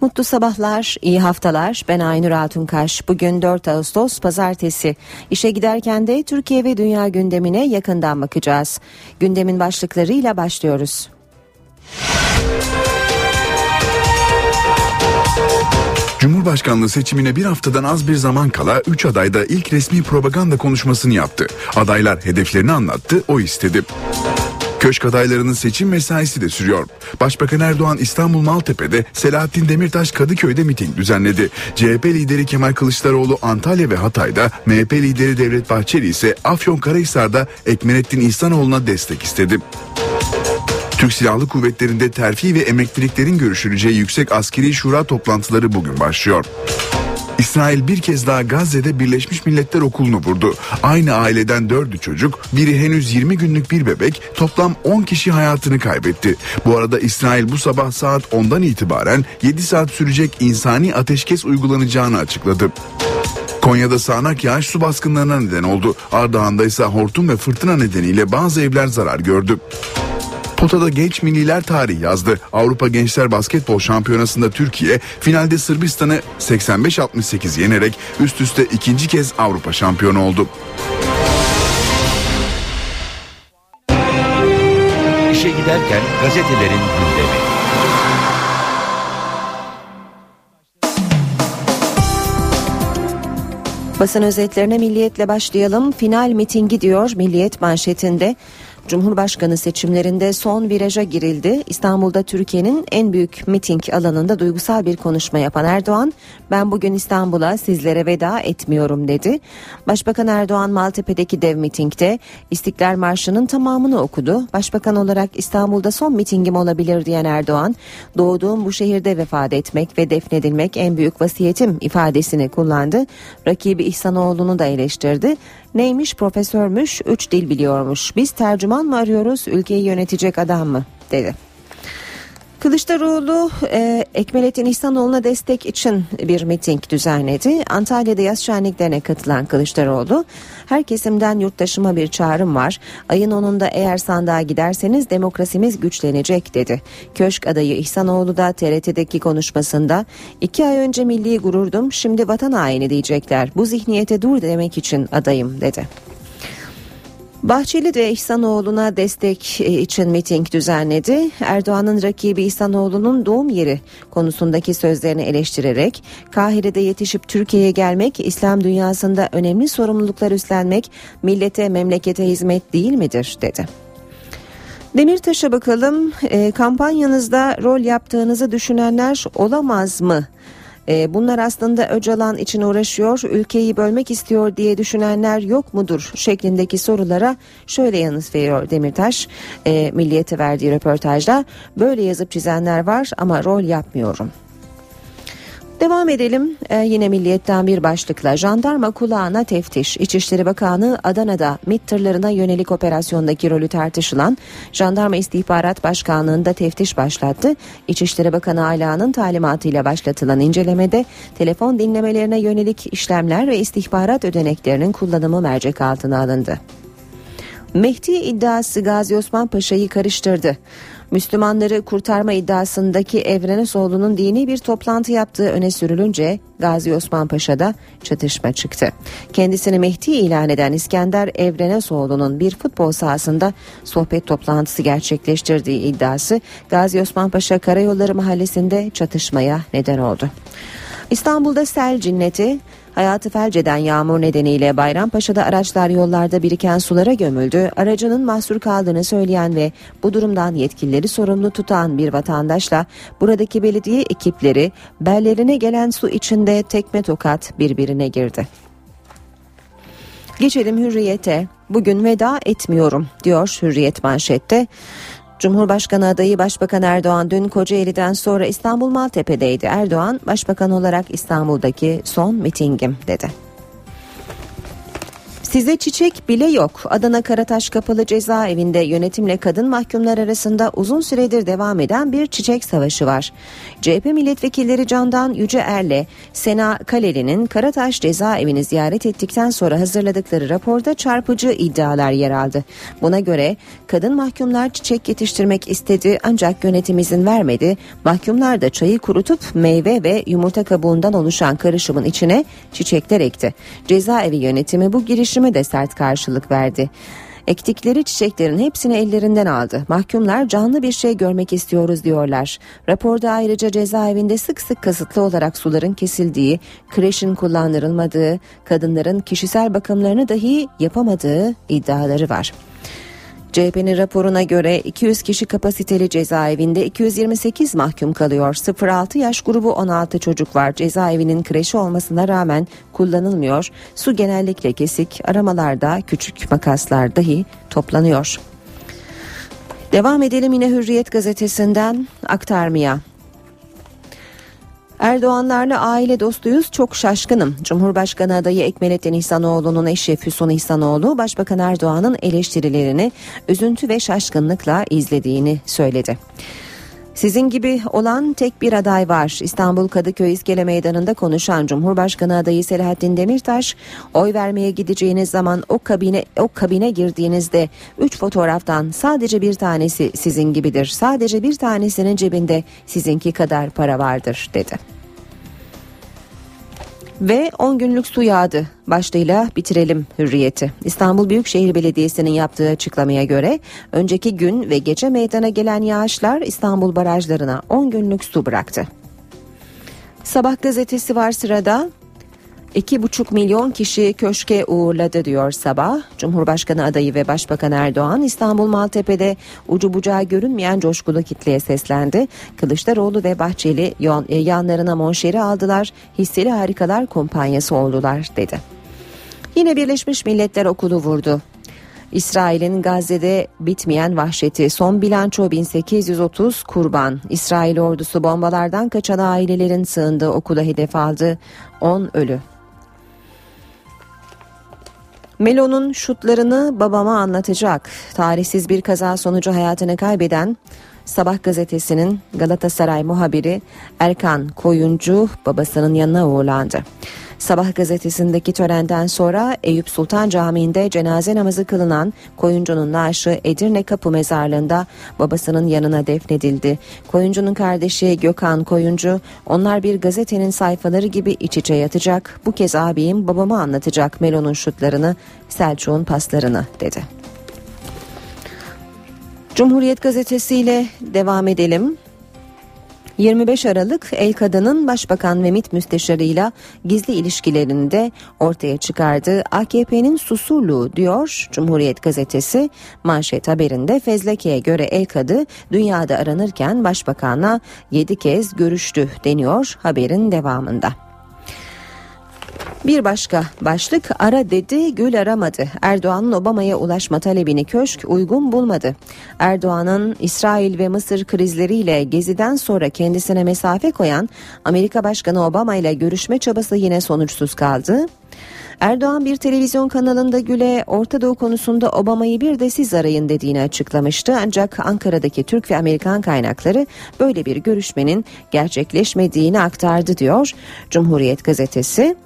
Mutlu sabahlar, iyi haftalar. Ben Aynur Altunkaş. Bugün 4 Ağustos Pazartesi. İşe giderken de Türkiye ve dünya gündemine yakından bakacağız. Gündemin başlıklarıyla başlıyoruz. Cumhurbaşkanlığı seçimine bir haftadan az bir zaman kala 3 aday da ilk resmi propaganda konuşmasını yaptı. Adaylar hedeflerini anlattı, o istedi. Köşk adaylarının seçim mesaisi de sürüyor. Başbakan Erdoğan İstanbul Maltepe'de Selahattin Demirtaş Kadıköy'de miting düzenledi. CHP lideri Kemal Kılıçdaroğlu Antalya ve Hatay'da, MHP lideri Devlet Bahçeli ise Afyonkarahisar'da Ekmenettin İhsanoğlu'na destek istedi. Türk Silahlı Kuvvetleri'nde terfi ve emekliliklerin görüşüleceği Yüksek Askeri Şura toplantıları bugün başlıyor. İsrail bir kez daha Gazze'de Birleşmiş Milletler Okulu'nu vurdu. Aynı aileden dördü çocuk, biri henüz 20 günlük bir bebek, toplam 10 kişi hayatını kaybetti. Bu arada İsrail bu sabah saat 10'dan itibaren 7 saat sürecek insani ateşkes uygulanacağını açıkladı. Konya'da sağanak yağış su baskınlarına neden oldu. Ardahan'da ise hortum ve fırtına nedeniyle bazı evler zarar gördü. Potada genç milliler tarih yazdı. Avrupa Gençler Basketbol Şampiyonası'nda Türkiye finalde Sırbistan'ı 85-68 yenerek üst üste ikinci kez Avrupa şampiyonu oldu. İşe giderken gazetelerin gündemi. Basın özetlerine milliyetle başlayalım. Final mitingi diyor Milliyet manşetinde. Cumhurbaşkanı seçimlerinde son viraja girildi. İstanbul'da Türkiye'nin en büyük miting alanında duygusal bir konuşma yapan Erdoğan, ben bugün İstanbul'a sizlere veda etmiyorum dedi. Başbakan Erdoğan Maltepe'deki dev mitingde İstiklal Marşı'nın tamamını okudu. Başbakan olarak İstanbul'da son mitingim olabilir diyen Erdoğan, doğduğum bu şehirde vefat etmek ve defnedilmek en büyük vasiyetim ifadesini kullandı. Rakibi İhsanoğlu'nu da eleştirdi. Neymiş profesörmüş, üç dil biliyormuş. Biz tercüman mı arıyoruz, ülkeyi yönetecek adam mı dedi. Kılıçdaroğlu e, Ekmelettin İhsanoğlu'na destek için bir miting düzenledi. Antalya'da yaz şenliklerine katılan Kılıçdaroğlu, her kesimden yurttaşıma bir çağrım var. Ayın 10'unda eğer sandığa giderseniz demokrasimiz güçlenecek dedi. Köşk adayı İhsanoğlu da TRT'deki konuşmasında iki ay önce milli gururdum şimdi vatan haini diyecekler. Bu zihniyete dur demek için adayım dedi. Bahçeli de İhsanoğlu'na destek e, için miting düzenledi. Erdoğan'ın rakibi İhsanoğlu'nun doğum yeri konusundaki sözlerini eleştirerek Kahire'de yetişip Türkiye'ye gelmek, İslam dünyasında önemli sorumluluklar üstlenmek millete memlekete hizmet değil midir dedi. Demirtaş'a bakalım e, kampanyanızda rol yaptığınızı düşünenler olamaz mı e, bunlar aslında Öcalan için uğraşıyor, ülkeyi bölmek istiyor diye düşünenler yok mudur şeklindeki sorulara şöyle yanıt veriyor Demirtaş. E, Milliyet'e verdiği röportajda böyle yazıp çizenler var ama rol yapmıyorum. Devam edelim ee, yine milliyetten bir başlıkla jandarma kulağına teftiş. İçişleri Bakanı Adana'da MİT tırlarına yönelik operasyondaki rolü tartışılan Jandarma İstihbarat Başkanlığı'nda teftiş başlattı. İçişleri Bakanı Ala'nın talimatıyla başlatılan incelemede telefon dinlemelerine yönelik işlemler ve istihbarat ödeneklerinin kullanımı mercek altına alındı. Mehdi iddiası Gazi Osman Paşa'yı karıştırdı. Müslümanları kurtarma iddiasındaki Evrenesoğlu'nun dini bir toplantı yaptığı öne sürülünce Gazi Osman Paşa'da çatışma çıktı. Kendisini Mehdi ilan eden İskender Evrenesoğlu'nun bir futbol sahasında sohbet toplantısı gerçekleştirdiği iddiası Gazi Osman Paşa Karayolları Mahallesi'nde çatışmaya neden oldu. İstanbul'da sel cinneti Hayatı felç eden yağmur nedeniyle Bayrampaşa'da araçlar yollarda biriken sulara gömüldü. Aracının mahsur kaldığını söyleyen ve bu durumdan yetkilileri sorumlu tutan bir vatandaşla buradaki belediye ekipleri bellerine gelen su içinde tekme tokat birbirine girdi. Geçelim hürriyete. Bugün veda etmiyorum diyor hürriyet manşette. Cumhurbaşkanı adayı Başbakan Erdoğan dün Kocaeli'den sonra İstanbul Maltepe'deydi. Erdoğan, Başbakan olarak İstanbul'daki son mitingim dedi. Size çiçek bile yok. Adana Karataş Kapalı Cezaevinde yönetimle kadın mahkumlar arasında uzun süredir devam eden bir çiçek savaşı var. CHP milletvekilleri Candan Yüce Erle, Sena Kaleli'nin Karataş cezaevini ziyaret ettikten sonra hazırladıkları raporda çarpıcı iddialar yer aldı. Buna göre kadın mahkumlar çiçek yetiştirmek istedi ancak yönetim izin vermedi. Mahkumlar da çayı kurutup meyve ve yumurta kabuğundan oluşan karışımın içine çiçekler ekti. Cezaevi yönetimi bu girişime de sert karşılık verdi. Ektikleri çiçeklerin hepsini ellerinden aldı. Mahkumlar canlı bir şey görmek istiyoruz diyorlar. Raporda ayrıca cezaevinde sık sık kasıtlı olarak suların kesildiği, kreşin kullanılmadığı, kadınların kişisel bakımlarını dahi yapamadığı iddiaları var. CHP'nin raporuna göre 200 kişi kapasiteli cezaevinde 228 mahkum kalıyor. 0-6 yaş grubu 16 çocuk var. Cezaevinin kreşi olmasına rağmen kullanılmıyor. Su genellikle kesik, aramalarda küçük makaslar dahi toplanıyor. Devam edelim yine Hürriyet gazetesinden aktarmaya. Erdoğanlarla aile dostuyuz çok şaşkınım. Cumhurbaşkanı adayı Ekmelettin İhsanoğlu'nun eşi Füsun İhsanoğlu Başbakan Erdoğan'ın eleştirilerini üzüntü ve şaşkınlıkla izlediğini söyledi. Sizin gibi olan tek bir aday var. İstanbul Kadıköy İskele Meydanı'nda konuşan Cumhurbaşkanı adayı Selahattin Demirtaş, oy vermeye gideceğiniz zaman o kabine o kabine girdiğinizde üç fotoğraftan sadece bir tanesi sizin gibidir. Sadece bir tanesinin cebinde sizinki kadar para vardır dedi. Ve 10 günlük su yağdı başlığıyla bitirelim hürriyeti. İstanbul Büyükşehir Belediyesi'nin yaptığı açıklamaya göre önceki gün ve gece meydana gelen yağışlar İstanbul barajlarına 10 günlük su bıraktı. Sabah gazetesi var sırada. 2,5 milyon kişi köşke uğurladı diyor sabah. Cumhurbaşkanı adayı ve Başbakan Erdoğan İstanbul Maltepe'de ucu bucağı görünmeyen coşkulu kitleye seslendi. Kılıçdaroğlu ve Bahçeli e, yanlarına monşeri aldılar. Hisseli harikalar kumpanyası oldular dedi. Yine Birleşmiş Milletler okulu vurdu. İsrail'in Gazze'de bitmeyen vahşeti son bilanço 1830 kurban. İsrail ordusu bombalardan kaçan ailelerin sığındığı okula hedef aldı. 10 ölü. Melo'nun şutlarını babama anlatacak. Tarihsiz bir kaza sonucu hayatını kaybeden Sabah gazetesinin Galatasaray muhabiri Erkan Koyuncu babasının yanına uğurlandı. Sabah gazetesindeki törenden sonra Eyüp Sultan Camii'nde cenaze namazı kılınan Koyuncu'nun naaşı Edirne Kapı Mezarlığı'nda babasının yanına defnedildi. Koyuncu'nun kardeşi Gökhan Koyuncu, onlar bir gazetenin sayfaları gibi iç içe yatacak. Bu kez abim babama anlatacak Melo'nun şutlarını, Selçuk'un paslarını dedi. Cumhuriyet gazetesiyle devam edelim. 25 Aralık El Kadın'ın Başbakan ve MİT müsteşarıyla gizli ilişkilerini de ortaya çıkardı. AKP'nin susurluğu diyor Cumhuriyet Gazetesi manşet haberinde fezlekeye göre El Kadı dünyada aranırken başbakanla 7 kez görüştü deniyor haberin devamında. Bir başka başlık ara dedi gül aramadı. Erdoğan'ın Obama'ya ulaşma talebini köşk uygun bulmadı. Erdoğan'ın İsrail ve Mısır krizleriyle geziden sonra kendisine mesafe koyan Amerika Başkanı Obama ile görüşme çabası yine sonuçsuz kaldı. Erdoğan bir televizyon kanalında Gül'e Orta Doğu konusunda Obama'yı bir de siz arayın dediğini açıklamıştı. Ancak Ankara'daki Türk ve Amerikan kaynakları böyle bir görüşmenin gerçekleşmediğini aktardı diyor Cumhuriyet gazetesi.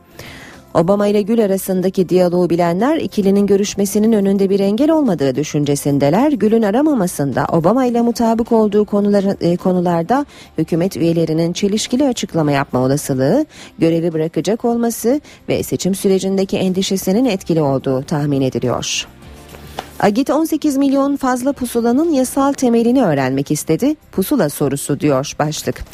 Obama ile Gül arasındaki diyaloğu bilenler ikilinin görüşmesinin önünde bir engel olmadığı düşüncesindeler. Gül'ün aramamasında Obama ile mutabık olduğu konular, e, konularda hükümet üyelerinin çelişkili açıklama yapma olasılığı, görevi bırakacak olması ve seçim sürecindeki endişesinin etkili olduğu tahmin ediliyor. Agit 18 milyon fazla pusulanın yasal temelini öğrenmek istedi. Pusula sorusu diyor başlık.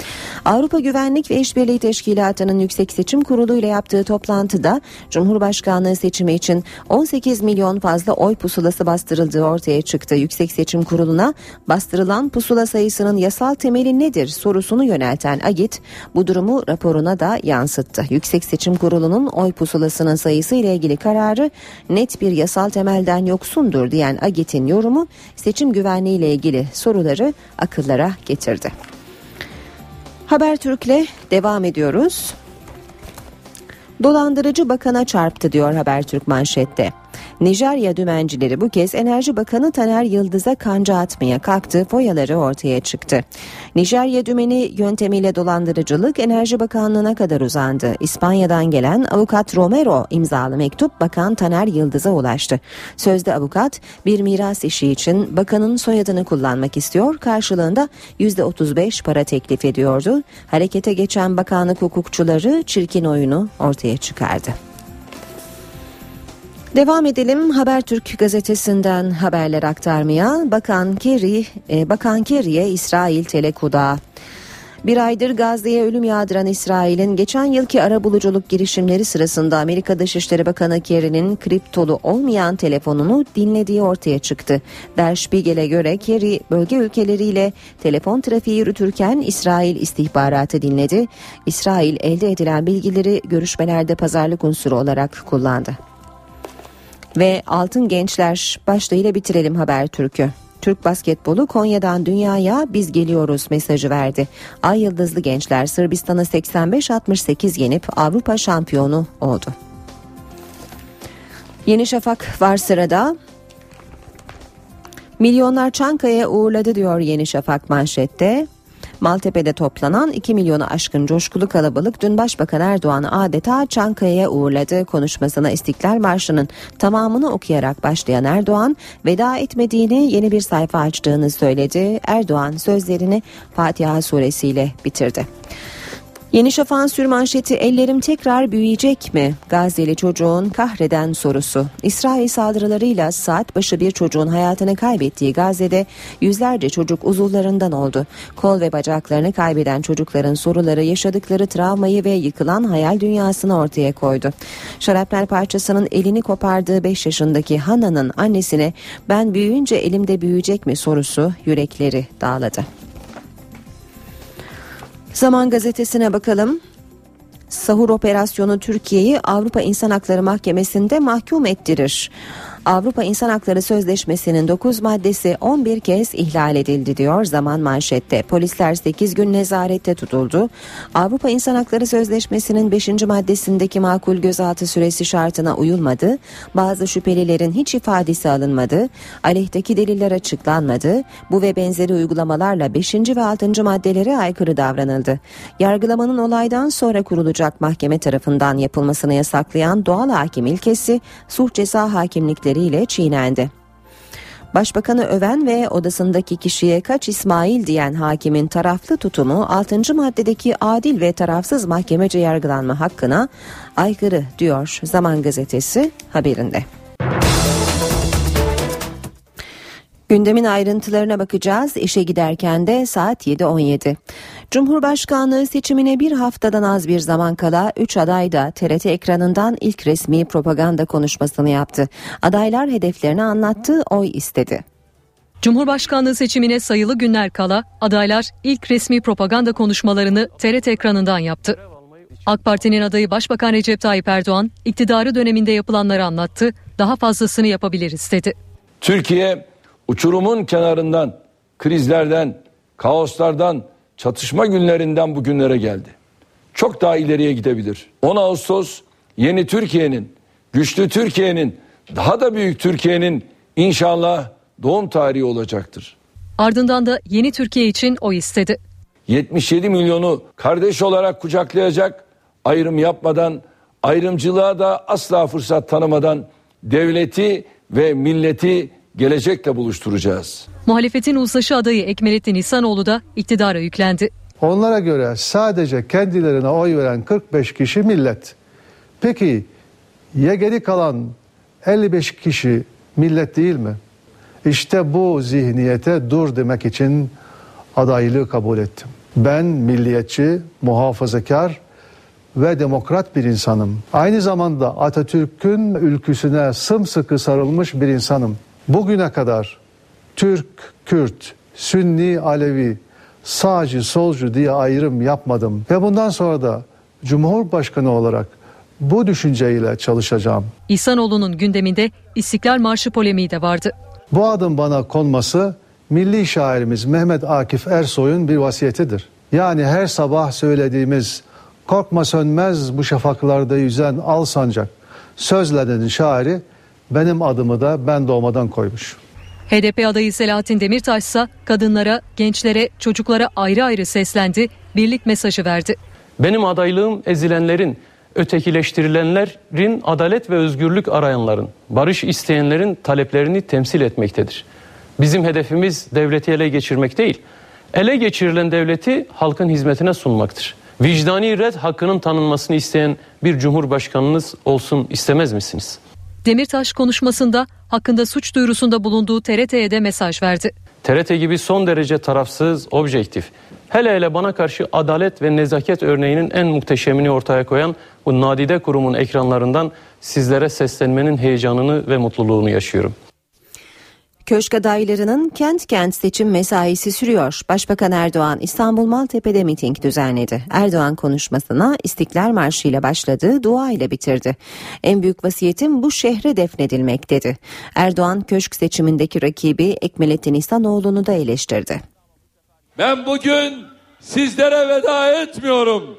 Avrupa Güvenlik ve İşbirliği Teşkilatı'nın Yüksek Seçim Kurulu ile yaptığı toplantıda Cumhurbaşkanlığı seçimi için 18 milyon fazla oy pusulası bastırıldığı ortaya çıktı. Yüksek Seçim Kurulu'na bastırılan pusula sayısının yasal temeli nedir sorusunu yönelten Agit bu durumu raporuna da yansıttı. Yüksek Seçim Kurulu'nun oy pusulasının sayısı ile ilgili kararı net bir yasal temelden yoksundur diyen Agit'in yorumu seçim güvenliği ile ilgili soruları akıllara getirdi. Habertürk'le devam ediyoruz. Dolandırıcı bakana çarptı diyor Habertürk manşette. Nijerya dümencileri bu kez Enerji Bakanı Taner Yıldız'a kanca atmaya kalktı, foyaları ortaya çıktı. Nijerya dümeni yöntemiyle dolandırıcılık Enerji Bakanlığı'na kadar uzandı. İspanya'dan gelen avukat Romero imzalı mektup Bakan Taner Yıldız'a ulaştı. Sözde avukat bir miras işi için bakanın soyadını kullanmak istiyor, karşılığında %35 para teklif ediyordu. Harekete geçen bakanlık hukukçuları çirkin oyunu ortaya çıkardı. Devam edelim Habertürk gazetesinden haberler aktarmaya. Bakan Kerry, e, Bakan Kerry'e İsrail telekuda. Bir aydır Gazze'ye ölüm yağdıran İsrail'in geçen yılki ara buluculuk girişimleri sırasında Amerika Dışişleri Bakanı Kerry'nin kriptolu olmayan telefonunu dinlediği ortaya çıktı. Der Spiegel'e göre Kerry bölge ülkeleriyle telefon trafiği yürütürken İsrail istihbaratı dinledi. İsrail elde edilen bilgileri görüşmelerde pazarlık unsuru olarak kullandı. Ve Altın Gençler başlığıyla bitirelim haber türkü. Türk basketbolu Konya'dan dünyaya biz geliyoruz mesajı verdi. Ay Yıldızlı gençler Sırbistan'ı 85-68 yenip Avrupa şampiyonu oldu. Yeni Şafak var sırada. Milyonlar Çankaya uğurladı diyor Yeni Şafak manşette. Maltepe'de toplanan 2 milyonu aşkın coşkulu kalabalık dün Başbakan Erdoğan adeta Çankaya'ya uğurladı. Konuşmasına İstiklal Marşı'nın tamamını okuyarak başlayan Erdoğan veda etmediğini yeni bir sayfa açtığını söyledi. Erdoğan sözlerini Fatiha suresiyle bitirdi. Yeni Şafak'ın sürmanşeti ellerim tekrar büyüyecek mi? Gazze'li çocuğun kahreden sorusu. İsrail saldırılarıyla saat başı bir çocuğun hayatını kaybettiği Gazze'de yüzlerce çocuk uzuvlarından oldu. Kol ve bacaklarını kaybeden çocukların soruları yaşadıkları travmayı ve yıkılan hayal dünyasını ortaya koydu. Şarapnel parçasının elini kopardığı 5 yaşındaki Hanna'nın annesine ben büyüyünce elimde büyüyecek mi sorusu yürekleri dağladı. Zaman gazetesine bakalım. Sahur operasyonu Türkiye'yi Avrupa İnsan Hakları Mahkemesi'nde mahkum ettirir. Avrupa İnsan Hakları Sözleşmesi'nin 9 maddesi 11 kez ihlal edildi diyor zaman manşette. Polisler 8 gün nezarette tutuldu. Avrupa İnsan Hakları Sözleşmesi'nin 5. maddesindeki makul gözaltı süresi şartına uyulmadı. Bazı şüphelilerin hiç ifadesi alınmadı. Aleyhteki deliller açıklanmadı. Bu ve benzeri uygulamalarla 5. ve 6. maddelere aykırı davranıldı. Yargılamanın olaydan sonra kurulacak mahkeme tarafından yapılmasını yasaklayan doğal hakim ilkesi suç ceza hakimlikleri ile çiğnendi. Başbakanı öven ve odasındaki kişiye kaç İsmail diyen hakimin taraflı tutumu 6. maddedeki adil ve tarafsız mahkemece yargılanma hakkına aykırı diyor Zaman Gazetesi haberinde. Gündemin ayrıntılarına bakacağız. İşe giderken de saat 7.17. Cumhurbaşkanlığı seçimine bir haftadan az bir zaman kala 3 aday da TRT ekranından ilk resmi propaganda konuşmasını yaptı. Adaylar hedeflerini anlattı, oy istedi. Cumhurbaşkanlığı seçimine sayılı günler kala adaylar ilk resmi propaganda konuşmalarını TRT ekranından yaptı. AK Parti'nin adayı Başbakan Recep Tayyip Erdoğan iktidarı döneminde yapılanları anlattı, daha fazlasını yapabiliriz dedi. Türkiye uçurumun kenarından, krizlerden, kaoslardan, çatışma günlerinden bugünlere geldi. Çok daha ileriye gidebilir. 10 Ağustos yeni Türkiye'nin, güçlü Türkiye'nin, daha da büyük Türkiye'nin inşallah doğum tarihi olacaktır. Ardından da yeni Türkiye için o istedi. 77 milyonu kardeş olarak kucaklayacak, ayrım yapmadan, ayrımcılığa da asla fırsat tanımadan devleti ve milleti gelecekle buluşturacağız. Muhalefetin uzlaşı adayı Ekmelettin İhsanoğlu da iktidara yüklendi. Onlara göre sadece kendilerine oy veren 45 kişi millet. Peki ya geri kalan 55 kişi millet değil mi? İşte bu zihniyete dur demek için adaylığı kabul ettim. Ben milliyetçi, muhafazakar ve demokrat bir insanım. Aynı zamanda Atatürk'ün ülküsüne sımsıkı sarılmış bir insanım. Bugüne kadar Türk, Kürt, Sünni, Alevi, sağcı, solcu diye ayrım yapmadım. Ve bundan sonra da Cumhurbaşkanı olarak bu düşünceyle çalışacağım. İhsanoğlu'nun gündeminde İstiklal Marşı polemiği de vardı. Bu adım bana konması milli şairimiz Mehmet Akif Ersoy'un bir vasiyetidir. Yani her sabah söylediğimiz korkma sönmez bu şafaklarda yüzen al sancak sözlerinin şairi benim adımı da ben doğmadan koymuş. HDP adayı Selahattin Demirtaş ise kadınlara, gençlere, çocuklara ayrı ayrı seslendi, birlik mesajı verdi. Benim adaylığım ezilenlerin, ötekileştirilenlerin, adalet ve özgürlük arayanların, barış isteyenlerin taleplerini temsil etmektedir. Bizim hedefimiz devleti ele geçirmek değil, ele geçirilen devleti halkın hizmetine sunmaktır. Vicdani red hakkının tanınmasını isteyen bir cumhurbaşkanınız olsun istemez misiniz? Demirtaş konuşmasında hakkında suç duyurusunda bulunduğu TRT'ye de mesaj verdi. TRT gibi son derece tarafsız, objektif, hele hele bana karşı adalet ve nezaket örneğinin en muhteşemini ortaya koyan bu nadide kurumun ekranlarından sizlere seslenmenin heyecanını ve mutluluğunu yaşıyorum. Köşk adaylarının kent kent seçim mesaisi sürüyor. Başbakan Erdoğan İstanbul Maltepe'de miting düzenledi. Erdoğan konuşmasına İstiklal Marşı ile başladı, dua ile bitirdi. En büyük vasiyetim bu şehre defnedilmek dedi. Erdoğan köşk seçimindeki rakibi Ekmelettin İhsanoğlu'nu da eleştirdi. Ben bugün sizlere veda etmiyorum.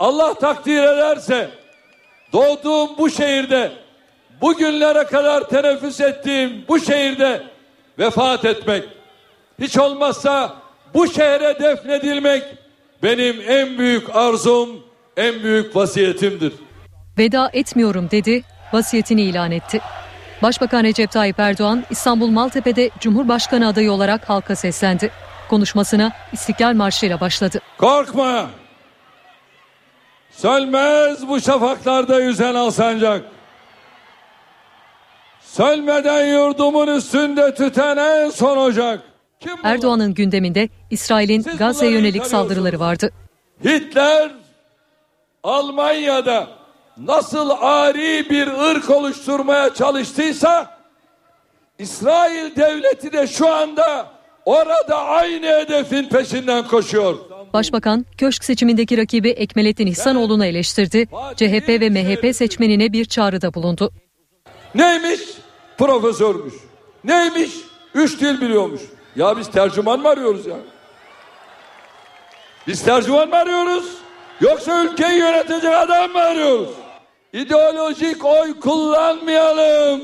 Allah takdir ederse doğduğum bu şehirde bugünlere kadar teneffüs ettiğim bu şehirde vefat etmek, hiç olmazsa bu şehre defnedilmek benim en büyük arzum, en büyük vasiyetimdir. Veda etmiyorum dedi, vasiyetini ilan etti. Başbakan Recep Tayyip Erdoğan İstanbul Maltepe'de Cumhurbaşkanı adayı olarak halka seslendi. Konuşmasına İstiklal Marşı ile başladı. Korkma! Sönmez bu şafaklarda yüzen alsancak. Sölmeden yurdumun üstünde tüten en son ocak. Kim? Erdoğan'ın gündeminde İsrail'in Gazze'ye yönelik saldırıları vardı. Hitler Almanya'da nasıl ari bir ırk oluşturmaya çalıştıysa İsrail devleti de şu anda orada aynı hedefin peşinden koşuyor. Başbakan köşk seçimindeki rakibi Ekmelettin İhsanoğlu'nu eleştirdi. CHP ve MHP seçmenine bir çağrıda bulundu. Neymiş? Profesörmüş. Neymiş? Üç dil biliyormuş. Ya biz tercüman mı arıyoruz ya? Biz tercüman mı arıyoruz? Yoksa ülkeyi yönetecek adam mı arıyoruz? İdeolojik oy kullanmayalım.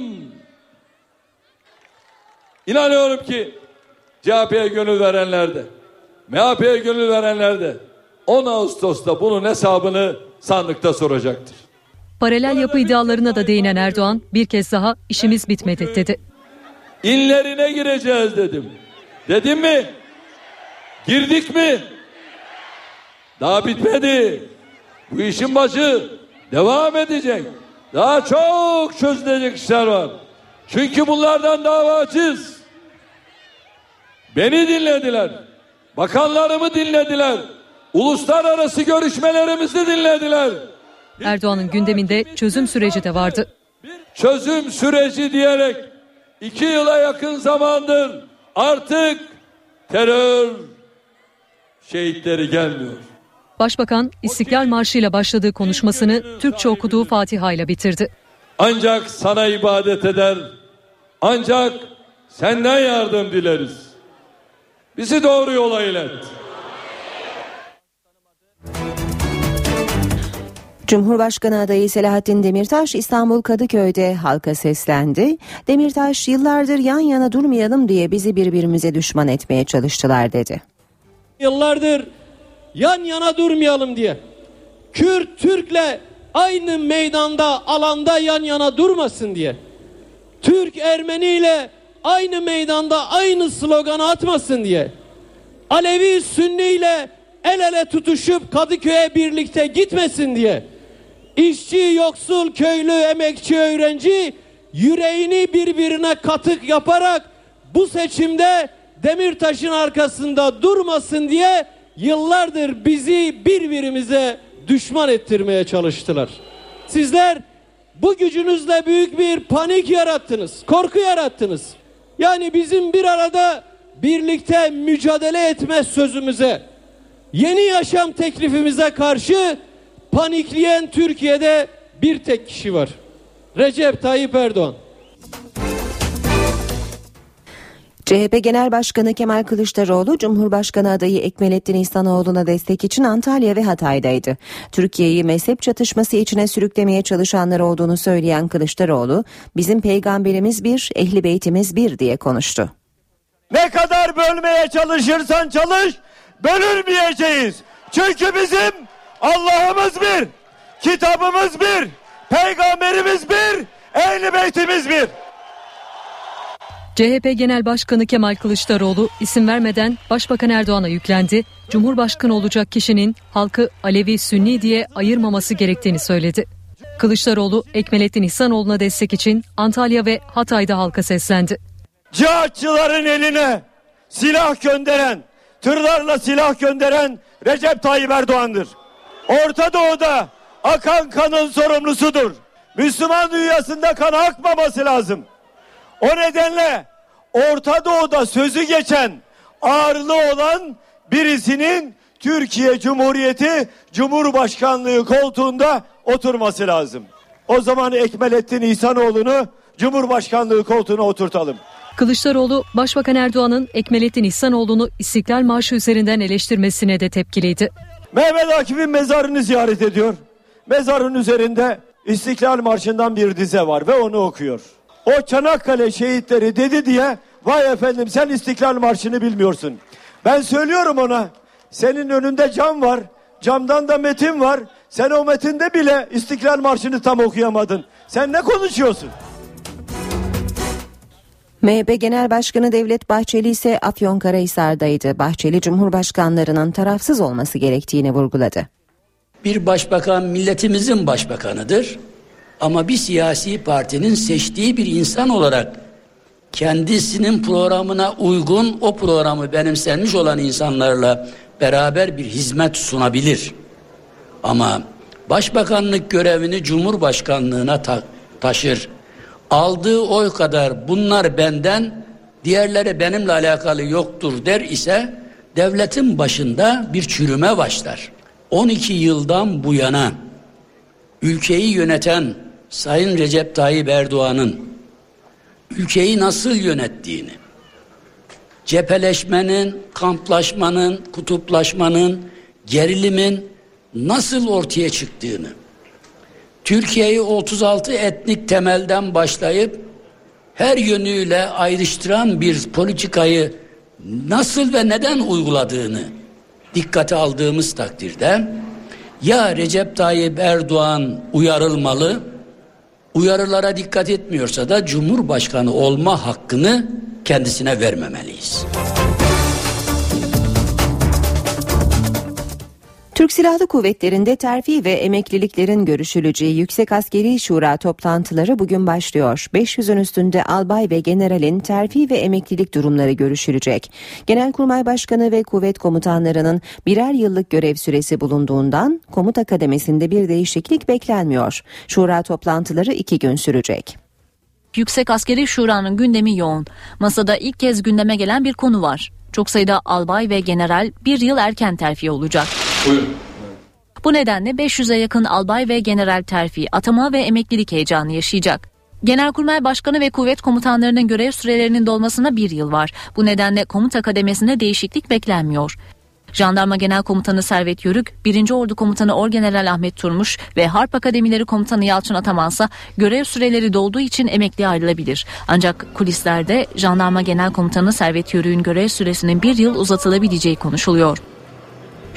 İnanıyorum ki CHP'ye gönül verenler de, MHP'ye gönül verenler de 10 Ağustos'ta bunun hesabını sandıkta soracaktır. Paralel yapı iddialarına da değinen Erdoğan bir kez daha işimiz bitmedi dedi. İnlerine gireceğiz dedim. Dedim mi? Girdik mi? Daha bitmedi. Bu işin başı devam edecek. Daha çok çözülecek işler var. Çünkü bunlardan davacıyız. Beni dinlediler. Bakanlarımı dinlediler. Uluslararası görüşmelerimizi dinlediler. Erdoğan'ın gündeminde çözüm süreci de vardı. çözüm süreci diyerek iki yıla yakın zamandır artık terör şehitleri gelmiyor. Başbakan İstiklal Marşı ile başladığı konuşmasını Türkçe okuduğu Fatiha ile bitirdi. Ancak sana ibadet eder, ancak senden yardım dileriz. Bizi doğru yola ilet. Cumhurbaşkanı adayı Selahattin Demirtaş İstanbul Kadıköy'de halka seslendi. Demirtaş yıllardır yan yana durmayalım diye bizi birbirimize düşman etmeye çalıştılar dedi. Yıllardır yan yana durmayalım diye. Kürt Türk'le aynı meydanda, alanda yan yana durmasın diye. Türk Ermeni ile aynı meydanda aynı sloganı atmasın diye. Alevi Sünni ile el ele tutuşup Kadıköy'e birlikte gitmesin diye. İşçi, yoksul, köylü, emekçi, öğrenci yüreğini birbirine katık yaparak bu seçimde Demirtaş'ın arkasında durmasın diye yıllardır bizi birbirimize düşman ettirmeye çalıştılar. Sizler bu gücünüzle büyük bir panik yarattınız, korku yarattınız. Yani bizim bir arada birlikte mücadele etme sözümüze, yeni yaşam teklifimize karşı panikleyen Türkiye'de bir tek kişi var. Recep Tayyip Erdoğan. CHP Genel Başkanı Kemal Kılıçdaroğlu, Cumhurbaşkanı adayı Ekmelettin İhsanoğlu'na destek için Antalya ve Hatay'daydı. Türkiye'yi mezhep çatışması içine sürüklemeye çalışanlar olduğunu söyleyen Kılıçdaroğlu, bizim peygamberimiz bir, ehli beytimiz bir diye konuştu. Ne kadar bölmeye çalışırsan çalış, bölünmeyeceğiz. Çünkü bizim Allah'ımız bir, kitabımız bir, peygamberimiz bir, ehli beytimiz bir. CHP Genel Başkanı Kemal Kılıçdaroğlu isim vermeden Başbakan Erdoğan'a yüklendi. Cumhurbaşkanı olacak kişinin halkı Alevi Sünni diye ayırmaması gerektiğini söyledi. Kılıçdaroğlu Ekmelettin İhsanoğlu'na destek için Antalya ve Hatay'da halka seslendi. Cihatçıların eline silah gönderen, tırlarla silah gönderen Recep Tayyip Erdoğan'dır. Orta Doğu'da akan kanın sorumlusudur. Müslüman dünyasında kan akmaması lazım. O nedenle Orta Doğu'da sözü geçen ağırlığı olan birisinin Türkiye Cumhuriyeti Cumhurbaşkanlığı koltuğunda oturması lazım. O zaman Ekmelettin İhsanoğlu'nu Cumhurbaşkanlığı koltuğuna oturtalım. Kılıçdaroğlu, Başbakan Erdoğan'ın Ekmelettin İhsanoğlu'nu İstiklal Marşı üzerinden eleştirmesine de tepkiliydi. Mehmet Akif'in mezarını ziyaret ediyor. Mezarın üzerinde İstiklal Marşı'ndan bir dize var ve onu okuyor. O Çanakkale şehitleri dedi diye vay efendim sen İstiklal Marşı'nı bilmiyorsun. Ben söylüyorum ona senin önünde cam var camdan da metin var. Sen o metinde bile İstiklal Marşı'nı tam okuyamadın. Sen ne konuşuyorsun? MHP Genel Başkanı Devlet Bahçeli ise Afyonkarahisar'daydı. Bahçeli Cumhurbaşkanlarının tarafsız olması gerektiğini vurguladı. Bir başbakan milletimizin başbakanıdır. Ama bir siyasi partinin seçtiği bir insan olarak kendisinin programına uygun o programı benimsenmiş olan insanlarla beraber bir hizmet sunabilir. Ama başbakanlık görevini cumhurbaşkanlığına ta- taşır. Aldığı oy kadar bunlar benden, diğerleri benimle alakalı yoktur der ise devletin başında bir çürüme başlar. 12 yıldan bu yana ülkeyi yöneten Sayın Recep Tayyip Erdoğan'ın ülkeyi nasıl yönettiğini, cepheleşmenin, kamplaşmanın, kutuplaşmanın, gerilimin nasıl ortaya çıktığını, Türkiye'yi 36 etnik temelden başlayıp her yönüyle ayrıştıran bir politikayı nasıl ve neden uyguladığını dikkate aldığımız takdirde ya Recep Tayyip Erdoğan uyarılmalı uyarılara dikkat etmiyorsa da Cumhurbaşkanı olma hakkını kendisine vermemeliyiz. Türk Silahlı Kuvvetleri'nde terfi ve emekliliklerin görüşüleceği Yüksek Askeri Şura toplantıları bugün başlıyor. 500'ün üstünde albay ve generalin terfi ve emeklilik durumları görüşülecek. Genelkurmay Başkanı ve kuvvet komutanlarının birer yıllık görev süresi bulunduğundan komuta kademesinde bir değişiklik beklenmiyor. Şura toplantıları iki gün sürecek. Yüksek Askeri Şura'nın gündemi yoğun. Masada ilk kez gündeme gelen bir konu var. Çok sayıda albay ve general bir yıl erken terfi olacak. Buyurun. Bu nedenle 500'e yakın albay ve general terfi, atama ve emeklilik heyecanı yaşayacak. Genelkurmay Başkanı ve kuvvet komutanlarının görev sürelerinin dolmasına bir yıl var. Bu nedenle komuta kademesinde değişiklik beklenmiyor. Jandarma Genel Komutanı Servet Yörük, 1. Ordu Komutanı Orgeneral Ahmet Turmuş ve Harp Akademileri Komutanı Yalçın Atamansa görev süreleri dolduğu için emekli ayrılabilir. Ancak kulislerde Jandarma Genel Komutanı Servet Yörük'ün görev süresinin bir yıl uzatılabileceği konuşuluyor.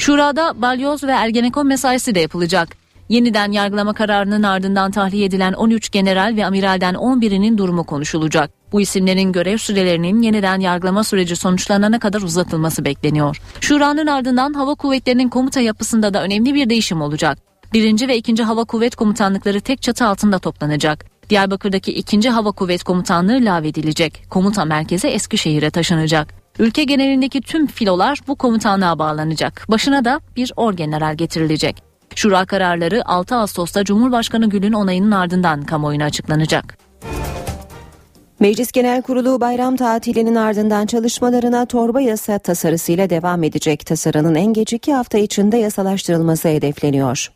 Şurada balyoz ve ergenekon mesaisi de yapılacak. Yeniden yargılama kararının ardından tahliye edilen 13 general ve amiralden 11'inin durumu konuşulacak. Bu isimlerin görev sürelerinin yeniden yargılama süreci sonuçlanana kadar uzatılması bekleniyor. Şura'nın ardından hava kuvvetlerinin komuta yapısında da önemli bir değişim olacak. Birinci ve ikinci hava kuvvet komutanlıkları tek çatı altında toplanacak. Diyarbakır'daki ikinci hava kuvvet komutanlığı lağvedilecek. Komuta merkezi Eskişehir'e taşınacak. Ülke genelindeki tüm filolar bu komutanlığa bağlanacak. Başına da bir orgeneral getirilecek. Şura kararları 6 Ağustos'ta Cumhurbaşkanı Gül'ün onayının ardından kamuoyuna açıklanacak. Meclis Genel Kurulu bayram tatilinin ardından çalışmalarına torba yasa tasarısıyla devam edecek. Tasarının en geç iki hafta içinde yasalaştırılması hedefleniyor.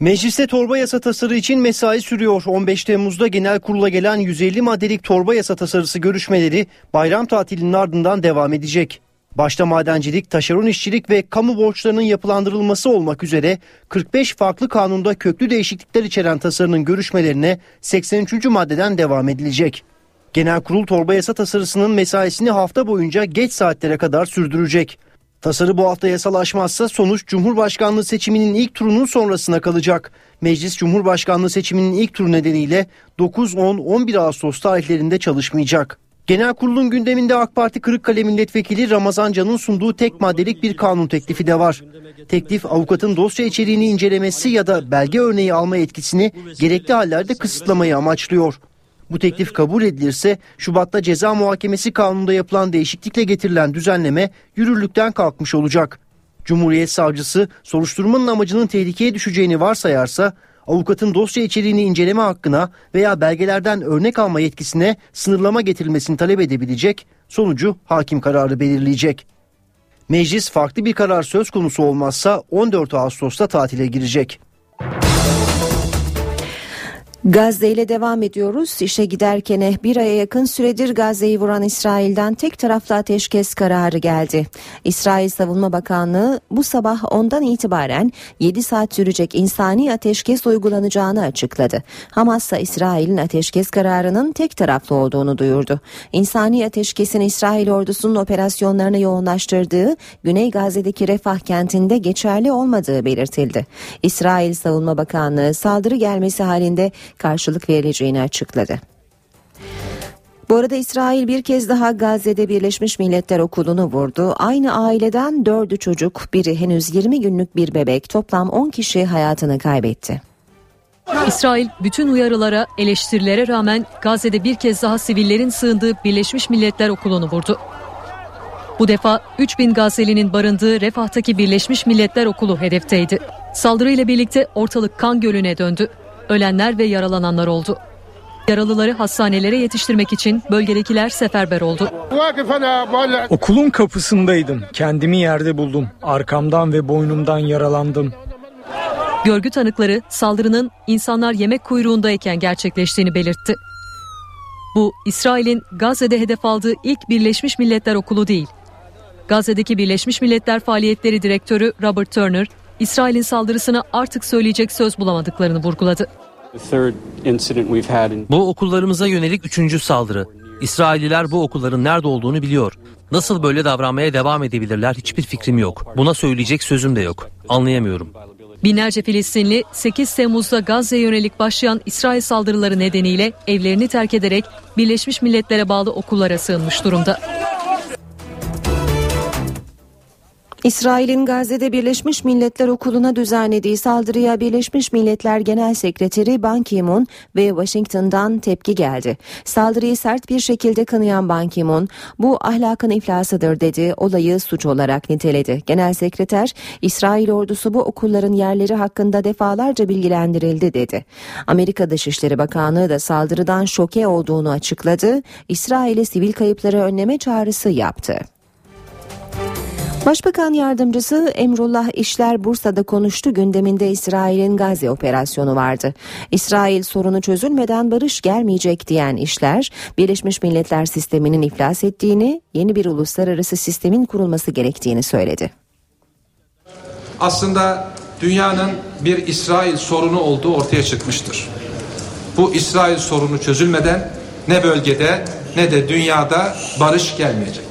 Mecliste torba yasa tasarı için mesai sürüyor. 15 Temmuz'da genel kurula gelen 150 maddelik torba yasa tasarısı görüşmeleri bayram tatilinin ardından devam edecek. Başta madencilik, taşeron işçilik ve kamu borçlarının yapılandırılması olmak üzere 45 farklı kanunda köklü değişiklikler içeren tasarının görüşmelerine 83. maddeden devam edilecek. Genel kurul torba yasa tasarısının mesaisini hafta boyunca geç saatlere kadar sürdürecek. Tasarı bu hafta yasalaşmazsa sonuç Cumhurbaşkanlığı seçiminin ilk turunun sonrasına kalacak. Meclis Cumhurbaşkanlığı seçiminin ilk turu nedeniyle 9, 10, 11 Ağustos tarihlerinde çalışmayacak. Genel kurulun gündeminde AK Parti Kırıkkale Milletvekili Ramazan Can'ın sunduğu tek maddelik bir kanun teklifi de var. Teklif avukatın dosya içeriğini incelemesi ya da belge örneği alma etkisini gerekli hallerde kısıtlamayı amaçlıyor. Bu teklif kabul edilirse Şubat'ta ceza muhakemesi kanununda yapılan değişiklikle getirilen düzenleme yürürlükten kalkmış olacak. Cumhuriyet savcısı soruşturmanın amacının tehlikeye düşeceğini varsayarsa avukatın dosya içeriğini inceleme hakkına veya belgelerden örnek alma yetkisine sınırlama getirilmesini talep edebilecek, sonucu hakim kararı belirleyecek. Meclis farklı bir karar söz konusu olmazsa 14 Ağustos'ta tatile girecek. Gazze ile devam ediyoruz. İşe giderken eh, bir aya yakın süredir Gazze'yi vuran İsrail'den tek taraflı ateşkes kararı geldi. İsrail Savunma Bakanlığı bu sabah ondan itibaren 7 saat sürecek insani ateşkes uygulanacağını açıkladı. Hamas ise İsrail'in ateşkes kararının tek taraflı olduğunu duyurdu. İnsani ateşkesin İsrail ordusunun operasyonlarını yoğunlaştırdığı Güney Gazze'deki Refah kentinde geçerli olmadığı belirtildi. İsrail Savunma Bakanlığı saldırı gelmesi halinde karşılık verileceğini açıkladı. Bu arada İsrail bir kez daha Gazze'de Birleşmiş Milletler Okulu'nu vurdu. Aynı aileden dördü çocuk, biri henüz 20 günlük bir bebek, toplam 10 kişi hayatını kaybetti. İsrail bütün uyarılara, eleştirilere rağmen Gazze'de bir kez daha sivillerin sığındığı Birleşmiş Milletler Okulu'nu vurdu. Bu defa 3000 Gazze'linin barındığı Refah'taki Birleşmiş Milletler Okulu hedefteydi. Saldırıyla birlikte ortalık kan gölüne döndü ölenler ve yaralananlar oldu. Yaralıları hastanelere yetiştirmek için bölgedekiler seferber oldu. Okulun kapısındaydım. Kendimi yerde buldum. Arkamdan ve boynumdan yaralandım. Görgü tanıkları saldırının insanlar yemek kuyruğundayken gerçekleştiğini belirtti. Bu İsrail'in Gazze'de hedef aldığı ilk Birleşmiş Milletler Okulu değil. Gazze'deki Birleşmiş Milletler Faaliyetleri Direktörü Robert Turner, İsrail'in saldırısına artık söyleyecek söz bulamadıklarını vurguladı. Bu okullarımıza yönelik üçüncü saldırı. İsrailliler bu okulların nerede olduğunu biliyor. Nasıl böyle davranmaya devam edebilirler hiçbir fikrim yok. Buna söyleyecek sözüm de yok. Anlayamıyorum. Binlerce Filistinli 8 Temmuz'da Gazze'ye yönelik başlayan İsrail saldırıları nedeniyle evlerini terk ederek Birleşmiş Milletler'e bağlı okullara sığınmış durumda. İsrail'in Gazze'de Birleşmiş Milletler Okulu'na düzenlediği saldırıya Birleşmiş Milletler Genel Sekreteri Ban Ki-moon ve Washington'dan tepki geldi. Saldırıyı sert bir şekilde kınayan Ban Ki-moon, bu ahlakın iflasıdır dedi, olayı suç olarak niteledi. Genel Sekreter, İsrail ordusu bu okulların yerleri hakkında defalarca bilgilendirildi dedi. Amerika Dışişleri Bakanlığı da saldırıdan şoke olduğunu açıkladı, İsrail'e sivil kayıpları önleme çağrısı yaptı. Başbakan yardımcısı Emrullah İşler Bursa'da konuştu. Gündeminde İsrail'in Gazze operasyonu vardı. İsrail sorunu çözülmeden barış gelmeyecek diyen İşler, Birleşmiş Milletler sisteminin iflas ettiğini, yeni bir uluslararası sistemin kurulması gerektiğini söyledi. Aslında dünyanın bir İsrail sorunu olduğu ortaya çıkmıştır. Bu İsrail sorunu çözülmeden ne bölgede ne de dünyada barış gelmeyecektir.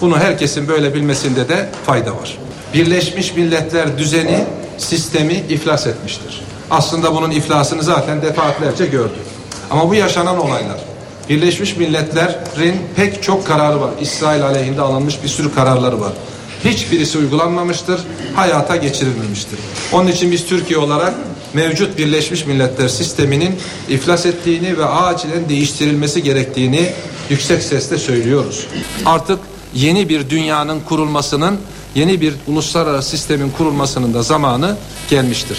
Bunu herkesin böyle bilmesinde de fayda var. Birleşmiş Milletler düzeni, sistemi iflas etmiştir. Aslında bunun iflasını zaten defaatlerce gördük. Ama bu yaşanan olaylar Birleşmiş Milletler'in pek çok kararı var. İsrail aleyhinde alınmış bir sürü kararları var. Hiçbirisi uygulanmamıştır, hayata geçirilmemiştir. Onun için biz Türkiye olarak mevcut Birleşmiş Milletler sisteminin iflas ettiğini ve acilen değiştirilmesi gerektiğini yüksek sesle söylüyoruz. Artık yeni bir dünyanın kurulmasının, yeni bir uluslararası sistemin kurulmasının da zamanı gelmiştir.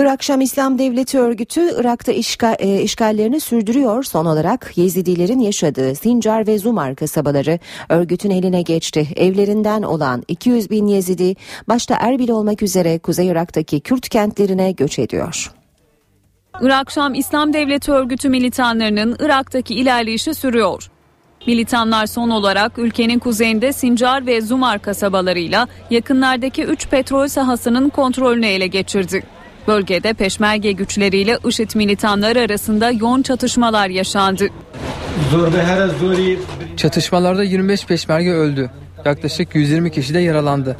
Irak Şam İslam Devleti örgütü Irak'ta işgal, e, işgallerini sürdürüyor. Son olarak Yezidilerin yaşadığı Sincar ve Zumar kasabaları örgütün eline geçti. Evlerinden olan 200 bin Yezidi başta Erbil olmak üzere Kuzey Irak'taki Kürt kentlerine göç ediyor. Irak Şam İslam Devleti örgütü militanlarının Irak'taki ilerleyişi sürüyor. Militanlar son olarak ülkenin kuzeyinde Sincar ve Zumar kasabalarıyla yakınlardaki 3 petrol sahasının kontrolünü ele geçirdi. Bölgede peşmerge güçleriyle IŞİD militanları arasında yoğun çatışmalar yaşandı. Çatışmalarda 25 peşmerge öldü. Yaklaşık 120 kişi de yaralandı.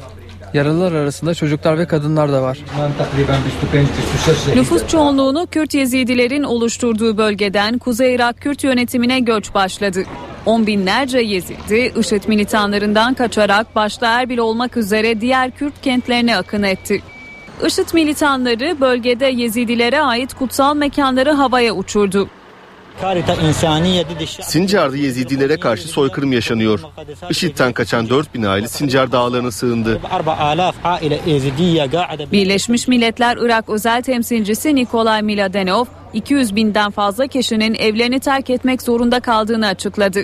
Yaralılar arasında çocuklar ve kadınlar da var. Nüfus çoğunluğunu Kürt Yezidilerin oluşturduğu bölgeden Kuzey Irak Kürt yönetimine göç başladı. On binlerce Yezidi, IŞİD militanlarından kaçarak başta Erbil olmak üzere diğer Kürt kentlerine akın etti. IŞİD militanları bölgede Yezidilere ait kutsal mekanları havaya uçurdu. Sincar'da Yezidilere karşı soykırım yaşanıyor. IŞİD'den kaçan 4000 aile Sincar dağlarına sığındı. Birleşmiş Milletler Irak özel temsilcisi Nikolay Miladenov, 200 binden fazla kişinin evlerini terk etmek zorunda kaldığını açıkladı.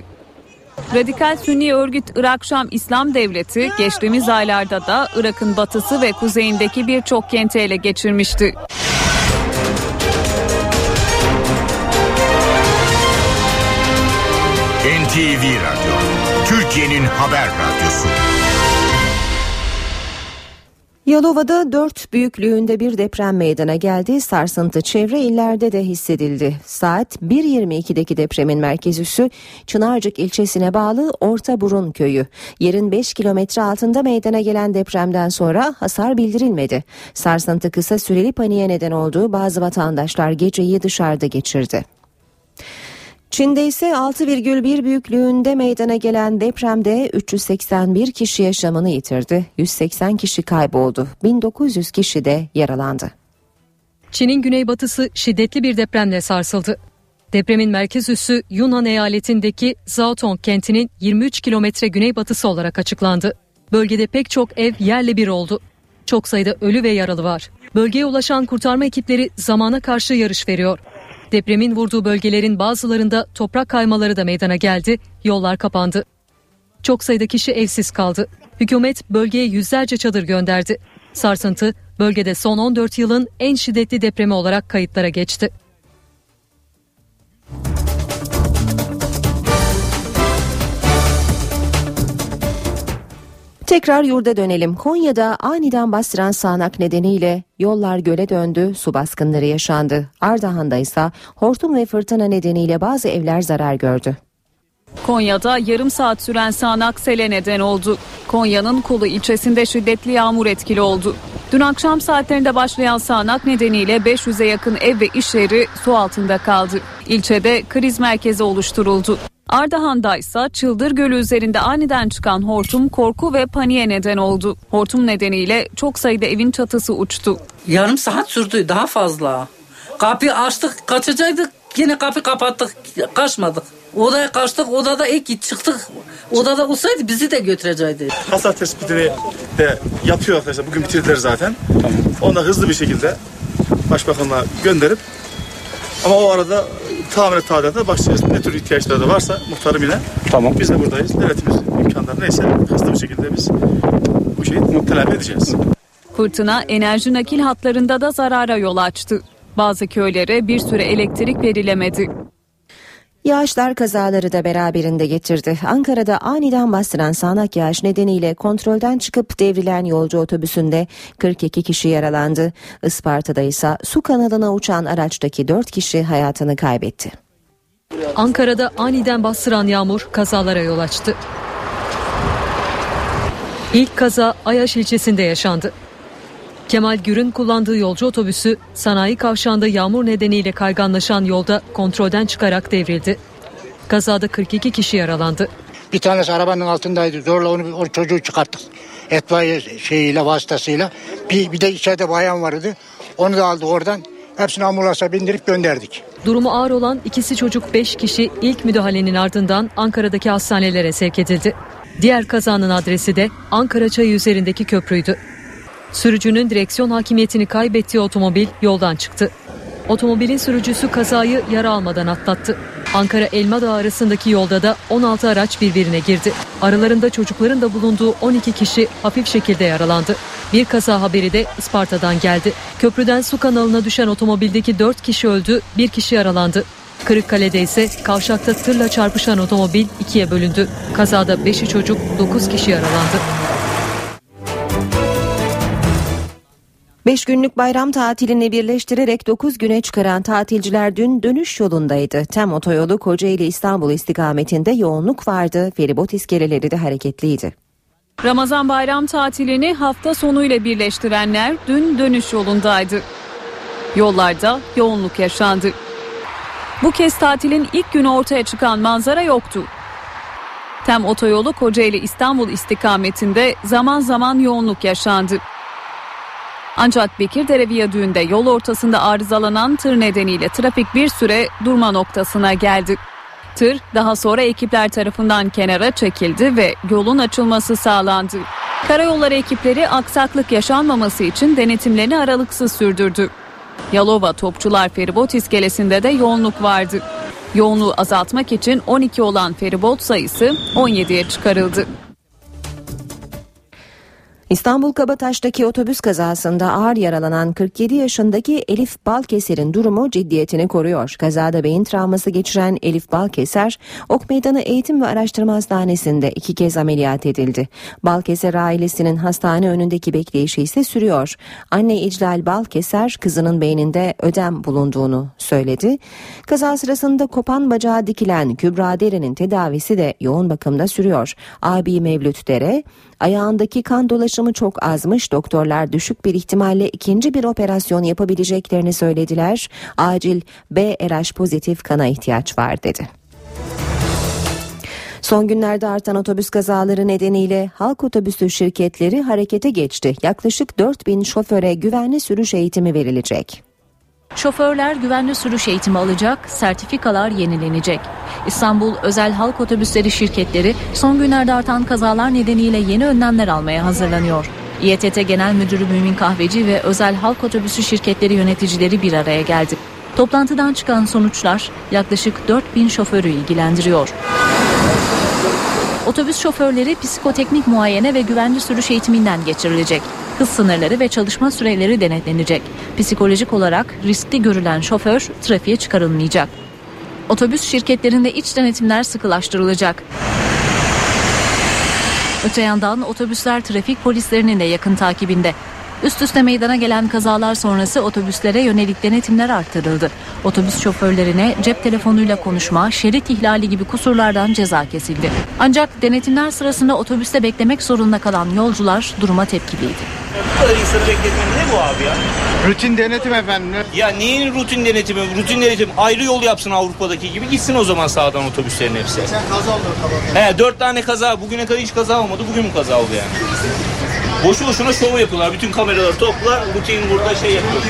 Radikal Sünni örgüt Irak Şam İslam Devleti geçtiğimiz aylarda da Irak'ın batısı ve kuzeyindeki birçok kenti ele geçirmişti. NTV Radyo, Türkiye'nin haber radyosu. Yalova'da 4 büyüklüğünde bir deprem meydana geldi. Sarsıntı çevre illerde de hissedildi. Saat 1.22'deki depremin merkez üssü Çınarcık ilçesine bağlı Orta Burun köyü. Yerin 5 kilometre altında meydana gelen depremden sonra hasar bildirilmedi. Sarsıntı kısa süreli paniğe neden olduğu bazı vatandaşlar geceyi dışarıda geçirdi. Çin'de ise 6,1 büyüklüğünde meydana gelen depremde 381 kişi yaşamını yitirdi. 180 kişi kayboldu. 1900 kişi de yaralandı. Çin'in güneybatısı şiddetli bir depremle sarsıldı. Depremin merkez üssü Yunnan eyaletindeki Zaotong kentinin 23 kilometre güneybatısı olarak açıklandı. Bölgede pek çok ev yerle bir oldu. Çok sayıda ölü ve yaralı var. Bölgeye ulaşan kurtarma ekipleri zamana karşı yarış veriyor. Depremin vurduğu bölgelerin bazılarında toprak kaymaları da meydana geldi, yollar kapandı. Çok sayıda kişi evsiz kaldı. Hükümet bölgeye yüzlerce çadır gönderdi. Sarsıntı bölgede son 14 yılın en şiddetli depremi olarak kayıtlara geçti. Tekrar yurda dönelim. Konya'da aniden bastıran sağanak nedeniyle yollar göle döndü, su baskınları yaşandı. Ardahan'da ise hortum ve fırtına nedeniyle bazı evler zarar gördü. Konya'da yarım saat süren sağanak sele neden oldu. Konya'nın Kulu ilçesinde şiddetli yağmur etkili oldu. Dün akşam saatlerinde başlayan sağanak nedeniyle 500'e yakın ev ve iş yeri su altında kaldı. İlçede kriz merkezi oluşturuldu. Ardahan'da ise Çıldır Gölü üzerinde aniden çıkan hortum korku ve paniğe neden oldu. Hortum nedeniyle çok sayıda evin çatısı uçtu. Yarım saat sürdü daha fazla. Kapıyı açtık kaçacaktık yine kapı kapattık kaçmadık. Odaya kaçtık odada ilk çıktık. Odada olsaydı bizi de götürecekti. Hasar tespitini de yapıyor arkadaşlar. Bugün bitirdiler zaten. Tamam. Onu hızlı bir şekilde başbakanla gönderip ama o arada tamirat tadilatına başlayacağız. Ne tür ihtiyaçları da varsa muhtarım yine. Tamam. Biz de buradayız. Devletimiz imkanları neyse hızlı bir şekilde biz bu şeyi telafi edeceğiz. Fırtına enerji nakil hatlarında da zarara yol açtı. Bazı köylere bir süre elektrik verilemedi. Yağışlar kazaları da beraberinde getirdi. Ankara'da aniden bastıran sağanak yağış nedeniyle kontrolden çıkıp devrilen yolcu otobüsünde 42 kişi yaralandı. Isparta'da ise su kanalına uçan araçtaki 4 kişi hayatını kaybetti. Ankara'da aniden bastıran yağmur kazalara yol açtı. İlk kaza Ayaş ilçesinde yaşandı. Kemal Gür'ün kullandığı yolcu otobüsü sanayi kavşağında yağmur nedeniyle kayganlaşan yolda kontrolden çıkarak devrildi. Kazada 42 kişi yaralandı. Bir tanesi arabanın altındaydı. Zorla onu o çocuğu çıkarttık. Etfaiye şeyiyle vasıtasıyla. Bir, bir de içeride bayan vardı. Onu da aldı oradan. Hepsini ambulansa bindirip gönderdik. Durumu ağır olan ikisi çocuk 5 kişi ilk müdahalenin ardından Ankara'daki hastanelere sevk edildi. Diğer kazanın adresi de Ankara Çayı üzerindeki köprüydü. Sürücünün direksiyon hakimiyetini kaybettiği otomobil yoldan çıktı. Otomobilin sürücüsü kazayı yara almadan atlattı. Ankara Elmadağ arasındaki yolda da 16 araç birbirine girdi. Aralarında çocukların da bulunduğu 12 kişi hafif şekilde yaralandı. Bir kaza haberi de Isparta'dan geldi. Köprüden su kanalına düşen otomobildeki 4 kişi öldü, bir kişi yaralandı. Kırıkkale'de ise kavşakta tırla çarpışan otomobil ikiye bölündü. Kazada 5'i çocuk, 9 kişi yaralandı. 5 günlük bayram tatilini birleştirerek 9 güne çıkaran tatilciler dün dönüş yolundaydı. Tem otoyolu Kocaeli İstanbul istikametinde yoğunluk vardı. Feribot iskeleleri de hareketliydi. Ramazan bayram tatilini hafta sonuyla birleştirenler dün dönüş yolundaydı. Yollarda yoğunluk yaşandı. Bu kez tatilin ilk günü ortaya çıkan manzara yoktu. Tem otoyolu Kocaeli İstanbul istikametinde zaman zaman yoğunluk yaşandı. Ancak Bekirdere Viyadüğü'nde yol ortasında arızalanan tır nedeniyle trafik bir süre durma noktasına geldi. Tır daha sonra ekipler tarafından kenara çekildi ve yolun açılması sağlandı. Karayolları ekipleri aksaklık yaşanmaması için denetimlerini aralıksız sürdürdü. Yalova Topçular Feribot iskelesinde de yoğunluk vardı. Yoğunluğu azaltmak için 12 olan feribot sayısı 17'ye çıkarıldı. İstanbul Kabataş'taki otobüs kazasında ağır yaralanan 47 yaşındaki Elif Balkeser'in durumu ciddiyetini koruyor. Kazada beyin travması geçiren Elif Balkeser, Ok Meydanı Eğitim ve Araştırma Hastanesi'nde iki kez ameliyat edildi. Balkeser ailesinin hastane önündeki bekleyişi ise sürüyor. Anne İclal Balkeser kızının beyninde ödem bulunduğunu söyledi. Kaza sırasında kopan bacağı dikilen Kübra Dere'nin tedavisi de yoğun bakımda sürüyor. Abi Mevlüt Dere, ayağındaki kan dolaşımı çok azmış. Doktorlar düşük bir ihtimalle ikinci bir operasyon yapabileceklerini söylediler. Acil B RH pozitif kana ihtiyaç var dedi. Son günlerde artan otobüs kazaları nedeniyle halk otobüsü şirketleri harekete geçti. Yaklaşık 4000 şoföre güvenli sürüş eğitimi verilecek. Şoförler güvenli sürüş eğitimi alacak, sertifikalar yenilenecek. İstanbul Özel Halk Otobüsleri şirketleri son günlerde artan kazalar nedeniyle yeni önlemler almaya hazırlanıyor. İETT Genel Müdürü Mümin Kahveci ve Özel Halk Otobüsü şirketleri yöneticileri bir araya geldi. Toplantıdan çıkan sonuçlar yaklaşık 4000 şoförü ilgilendiriyor. Otobüs şoförleri psikoteknik muayene ve güvenli sürüş eğitiminden geçirilecek. Hız sınırları ve çalışma süreleri denetlenecek. Psikolojik olarak riskli görülen şoför trafiğe çıkarılmayacak. Otobüs şirketlerinde iç denetimler sıkılaştırılacak. Öte yandan otobüsler trafik polislerinin de yakın takibinde. Üst üste meydana gelen kazalar sonrası otobüslere yönelik denetimler arttırıldı. Otobüs şoförlerine cep telefonuyla konuşma, şerit ihlali gibi kusurlardan ceza kesildi. Ancak denetimler sırasında otobüste beklemek zorunda kalan yolcular duruma tepkiliydi. Bu kadar insanı bekletmenin ne bu abi ya? Rutin denetim efendim. Ya neyin rutin denetimi? Rutin denetim ayrı yol yapsın Avrupa'daki gibi gitsin o zaman sağdan otobüslerin hepsi. Sen kaza oldu kalan. He dört tane kaza bugüne kadar hiç kaza olmadı bugün mü kaza oldu yani? Boşu boşuna şov yapıyorlar. Bütün kameraları toplar rutin burada şey yapıyor.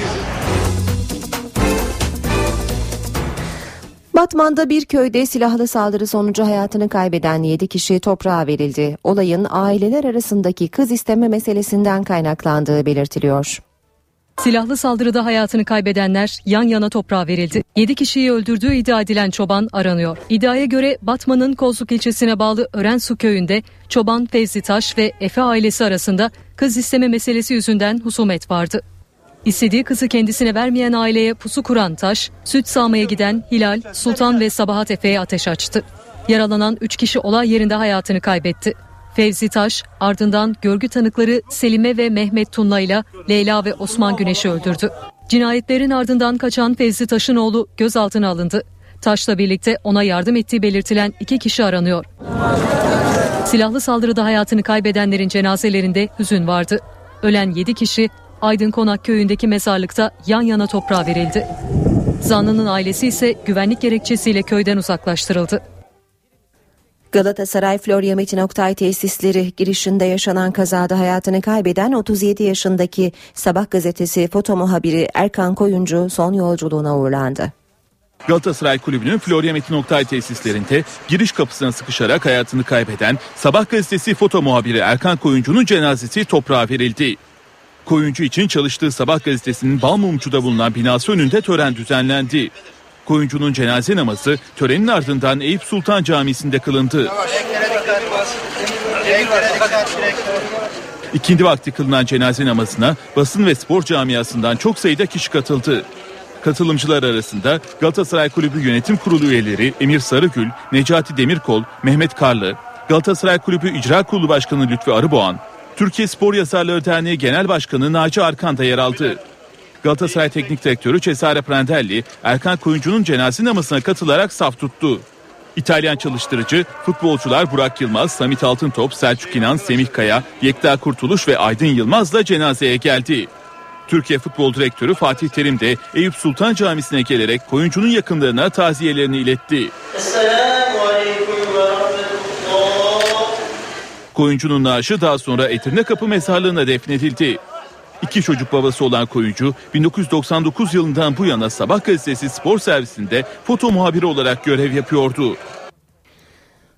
Batman'da bir köyde silahlı saldırı sonucu hayatını kaybeden 7 kişi toprağa verildi. Olayın aileler arasındaki kız isteme meselesinden kaynaklandığı belirtiliyor. Silahlı saldırıda hayatını kaybedenler yan yana toprağa verildi. 7 kişiyi öldürdüğü iddia edilen çoban aranıyor. İddiaya göre Batman'ın Kozluk ilçesine bağlı Örensu köyünde çoban Fevzi Taş ve Efe ailesi arasında kız isteme meselesi yüzünden husumet vardı. İstediği kızı kendisine vermeyen aileye pusu kuran Taş, süt sağmaya giden Hilal, Sultan ve Sabahat Efe'ye ateş açtı. Yaralanan 3 kişi olay yerinde hayatını kaybetti. Fevzi Taş ardından görgü tanıkları Selime ve Mehmet Tunla ile Leyla ve Osman Güneş'i öldürdü. Cinayetlerin ardından kaçan Fevzi Taş'ın oğlu gözaltına alındı. Taş'la birlikte ona yardım ettiği belirtilen iki kişi aranıyor. Silahlı saldırıda hayatını kaybedenlerin cenazelerinde hüzün vardı. Ölen 7 kişi Aydın Konak köyündeki mezarlıkta yan yana toprağa verildi. Zanlının ailesi ise güvenlik gerekçesiyle köyden uzaklaştırıldı. Galatasaray Florya Metin Oktay tesisleri girişinde yaşanan kazada hayatını kaybeden 37 yaşındaki Sabah gazetesi foto muhabiri Erkan Koyuncu son yolculuğuna uğurlandı. Galatasaray Kulübü'nün Florya Metin Oktay tesislerinde giriş kapısına sıkışarak hayatını kaybeden Sabah gazetesi foto muhabiri Erkan Koyuncu'nun cenazesi toprağa verildi. Koyuncu için çalıştığı Sabah gazetesinin Balmumcu'da bulunan binası önünde tören düzenlendi. Koyuncunun cenaze namazı törenin ardından Eyüp Sultan Camisi'nde kılındı. İkindi vakti kılınan cenaze namazına basın ve spor camiasından çok sayıda kişi katıldı. Katılımcılar arasında Galatasaray Kulübü Yönetim Kurulu üyeleri Emir Sarıgül, Necati Demirkol, Mehmet Karlı, Galatasaray Kulübü İcra Kurulu Başkanı Lütfü Arıboğan, Türkiye Spor Yazarları Derneği Genel Başkanı Naci Arkan da yer aldı. Galatasaray Teknik Direktörü Cesare Prandelli, Erkan Koyuncu'nun cenaze namazına katılarak saf tuttu. İtalyan çalıştırıcı futbolcular Burak Yılmaz, Samit Altıntop, Selçuk İnan, Semih Kaya, Yekta Kurtuluş ve Aydın Yılmaz da cenazeye geldi. Türkiye Futbol Direktörü Fatih Terim de Eyüp Sultan Camisi'ne gelerek Koyuncu'nun yakınlarına taziyelerini iletti. Koyuncu'nun naaşı daha sonra Edirne Kapı Mezarlığı'na defnedildi. İki çocuk babası olan Koyuncu 1999 yılından bu yana Sabah gazetesi spor servisinde foto muhabiri olarak görev yapıyordu.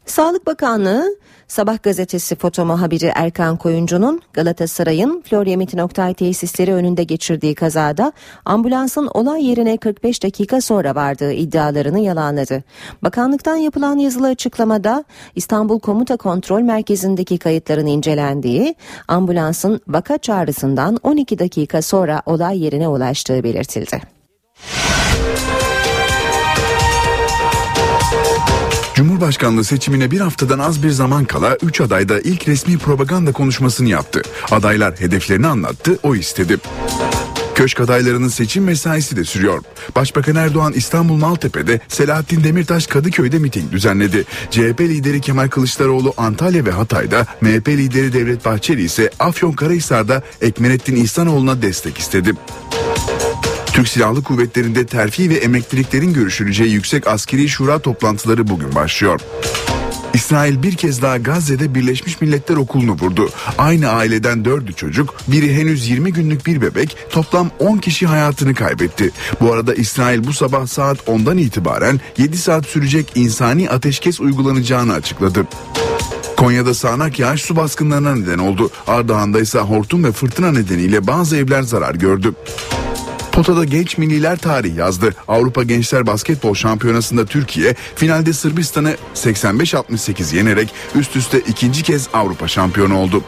Sağlık Bakanlığı Sabah gazetesi foto muhabiri Erkan Koyuncu'nun Galatasaray'ın Florya Metin Oktay tesisleri önünde geçirdiği kazada ambulansın olay yerine 45 dakika sonra vardığı iddialarını yalanladı. Bakanlıktan yapılan yazılı açıklamada İstanbul Komuta Kontrol Merkezi'ndeki kayıtların incelendiği, ambulansın vaka çağrısından 12 dakika sonra olay yerine ulaştığı belirtildi. Cumhurbaşkanlığı seçimine bir haftadan az bir zaman kala 3 aday da ilk resmi propaganda konuşmasını yaptı. Adaylar hedeflerini anlattı, o istedi. Köşk adaylarının seçim mesaisi de sürüyor. Başbakan Erdoğan İstanbul Maltepe'de Selahattin Demirtaş Kadıköy'de miting düzenledi. CHP lideri Kemal Kılıçdaroğlu Antalya ve Hatay'da, MHP lideri Devlet Bahçeli ise Afyonkarahisar'da Ekmenettin İhsanoğlu'na destek istedi. Türk Silahlı Kuvvetleri'nde terfi ve emekliliklerin görüşüleceği Yüksek Askeri Şura toplantıları bugün başlıyor. İsrail bir kez daha Gazze'de Birleşmiş Milletler Okulu'nu vurdu. Aynı aileden dördü çocuk, biri henüz 20 günlük bir bebek, toplam 10 kişi hayatını kaybetti. Bu arada İsrail bu sabah saat 10'dan itibaren 7 saat sürecek insani ateşkes uygulanacağını açıkladı. Konya'da sağanak yağış su baskınlarına neden oldu. Ardahan'da ise hortum ve fırtına nedeniyle bazı evler zarar gördü. Potada genç milliler tarih yazdı. Avrupa Gençler Basketbol Şampiyonası'nda Türkiye finalde Sırbistan'ı 85-68 yenerek üst üste ikinci kez Avrupa şampiyonu oldu.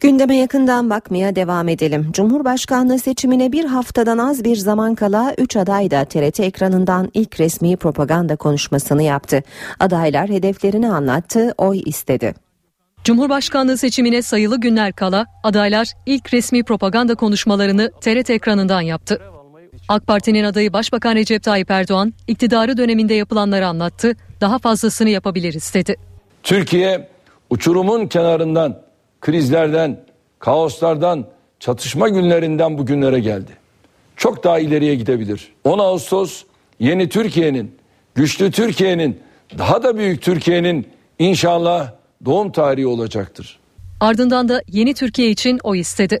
Gündeme yakından bakmaya devam edelim. Cumhurbaşkanlığı seçimine bir haftadan az bir zaman kala 3 aday da TRT ekranından ilk resmi propaganda konuşmasını yaptı. Adaylar hedeflerini anlattı, oy istedi. Cumhurbaşkanlığı seçimine sayılı günler kala adaylar ilk resmi propaganda konuşmalarını TRT ekranından yaptı. AK Parti'nin adayı Başbakan Recep Tayyip Erdoğan iktidarı döneminde yapılanları anlattı, daha fazlasını yapabiliriz dedi. Türkiye uçurumun kenarından, krizlerden, kaoslardan, çatışma günlerinden bugünlere geldi. Çok daha ileriye gidebilir. 10 Ağustos yeni Türkiye'nin, güçlü Türkiye'nin, daha da büyük Türkiye'nin inşallah doğum tarihi olacaktır. Ardından da yeni Türkiye için o istedi.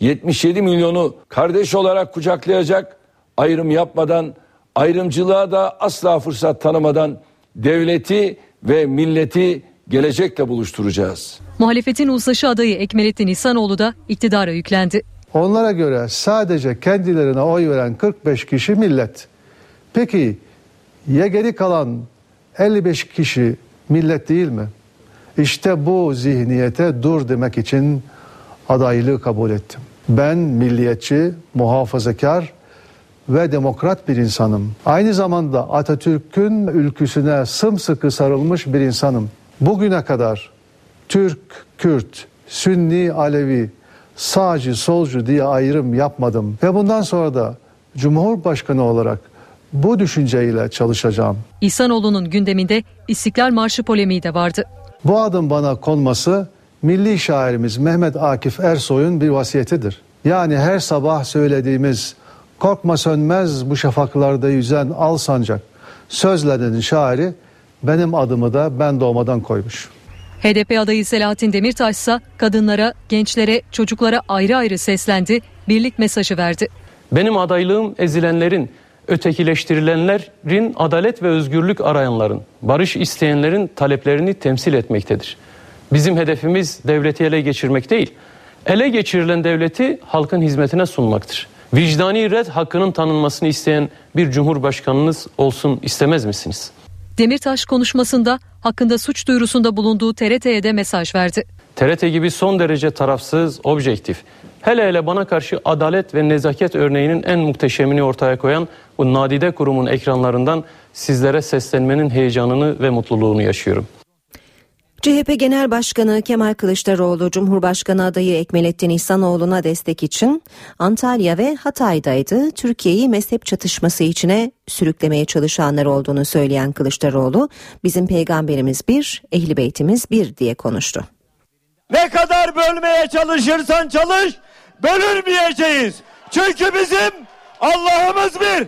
77 milyonu kardeş olarak kucaklayacak, ayrım yapmadan, ayrımcılığa da asla fırsat tanımadan devleti ve milleti gelecekle buluşturacağız. Muhalefetin uzlaşı adayı Ekmelettin İhsanoğlu da iktidara yüklendi. Onlara göre sadece kendilerine oy veren 45 kişi millet. Peki ya geri kalan 55 kişi millet değil mi? İşte bu zihniyete dur demek için adaylığı kabul ettim. Ben milliyetçi, muhafazakar ve demokrat bir insanım. Aynı zamanda Atatürk'ün ülküsüne sımsıkı sarılmış bir insanım. Bugüne kadar Türk, Kürt, Sünni, Alevi, sağcı, solcu diye ayrım yapmadım. Ve bundan sonra da Cumhurbaşkanı olarak bu düşünceyle çalışacağım. İhsanoğlu'nun gündeminde İstiklal Marşı polemiği de vardı. Bu adım bana konması milli şairimiz Mehmet Akif Ersoy'un bir vasiyetidir. Yani her sabah söylediğimiz korkma sönmez bu şafaklarda yüzen al sancak sözlerinin şairi benim adımı da ben doğmadan koymuş. HDP adayı Selahattin Demirtaş ise kadınlara, gençlere, çocuklara ayrı ayrı seslendi, birlik mesajı verdi. Benim adaylığım ezilenlerin, ötekileştirilenlerin, adalet ve özgürlük arayanların, barış isteyenlerin taleplerini temsil etmektedir. Bizim hedefimiz devleti ele geçirmek değil. Ele geçirilen devleti halkın hizmetine sunmaktır. Vicdani red hakkının tanınmasını isteyen bir cumhurbaşkanınız olsun istemez misiniz? Demirtaş konuşmasında hakkında suç duyurusunda bulunduğu TRT'ye de mesaj verdi. TRT gibi son derece tarafsız, objektif, hele hele bana karşı adalet ve nezaket örneğinin en muhteşemini ortaya koyan bu nadide kurumun ekranlarından sizlere seslenmenin heyecanını ve mutluluğunu yaşıyorum. CHP Genel Başkanı Kemal Kılıçdaroğlu Cumhurbaşkanı adayı Ekmelettin İhsanoğlu'na destek için Antalya ve Hatay'daydı. Türkiye'yi mezhep çatışması içine sürüklemeye çalışanlar olduğunu söyleyen Kılıçdaroğlu, bizim peygamberimiz bir, ehli beytimiz bir diye konuştu. Ne kadar bölmeye çalışırsan çalış, bölünmeyeceğiz. Çünkü bizim Allah'ımız bir,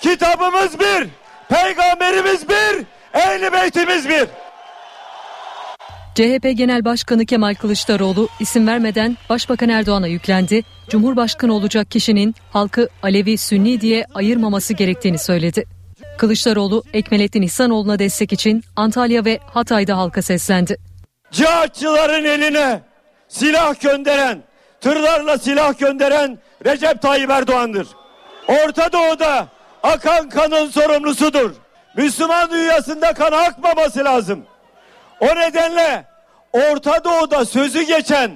kitabımız bir, peygamberimiz bir, ehli beytimiz bir. CHP Genel Başkanı Kemal Kılıçdaroğlu isim vermeden Başbakan Erdoğan'a yüklendi. Cumhurbaşkanı olacak kişinin halkı Alevi Sünni diye ayırmaması gerektiğini söyledi. Kılıçdaroğlu Ekmelettin İhsanoğlu'na destek için Antalya ve Hatay'da halka seslendi. Cihatçıların eline silah gönderen, tırlarla silah gönderen Recep Tayyip Erdoğan'dır. Orta Doğu'da akan kanın sorumlusudur. Müslüman dünyasında kan akmaması lazım. O nedenle Orta Doğu'da sözü geçen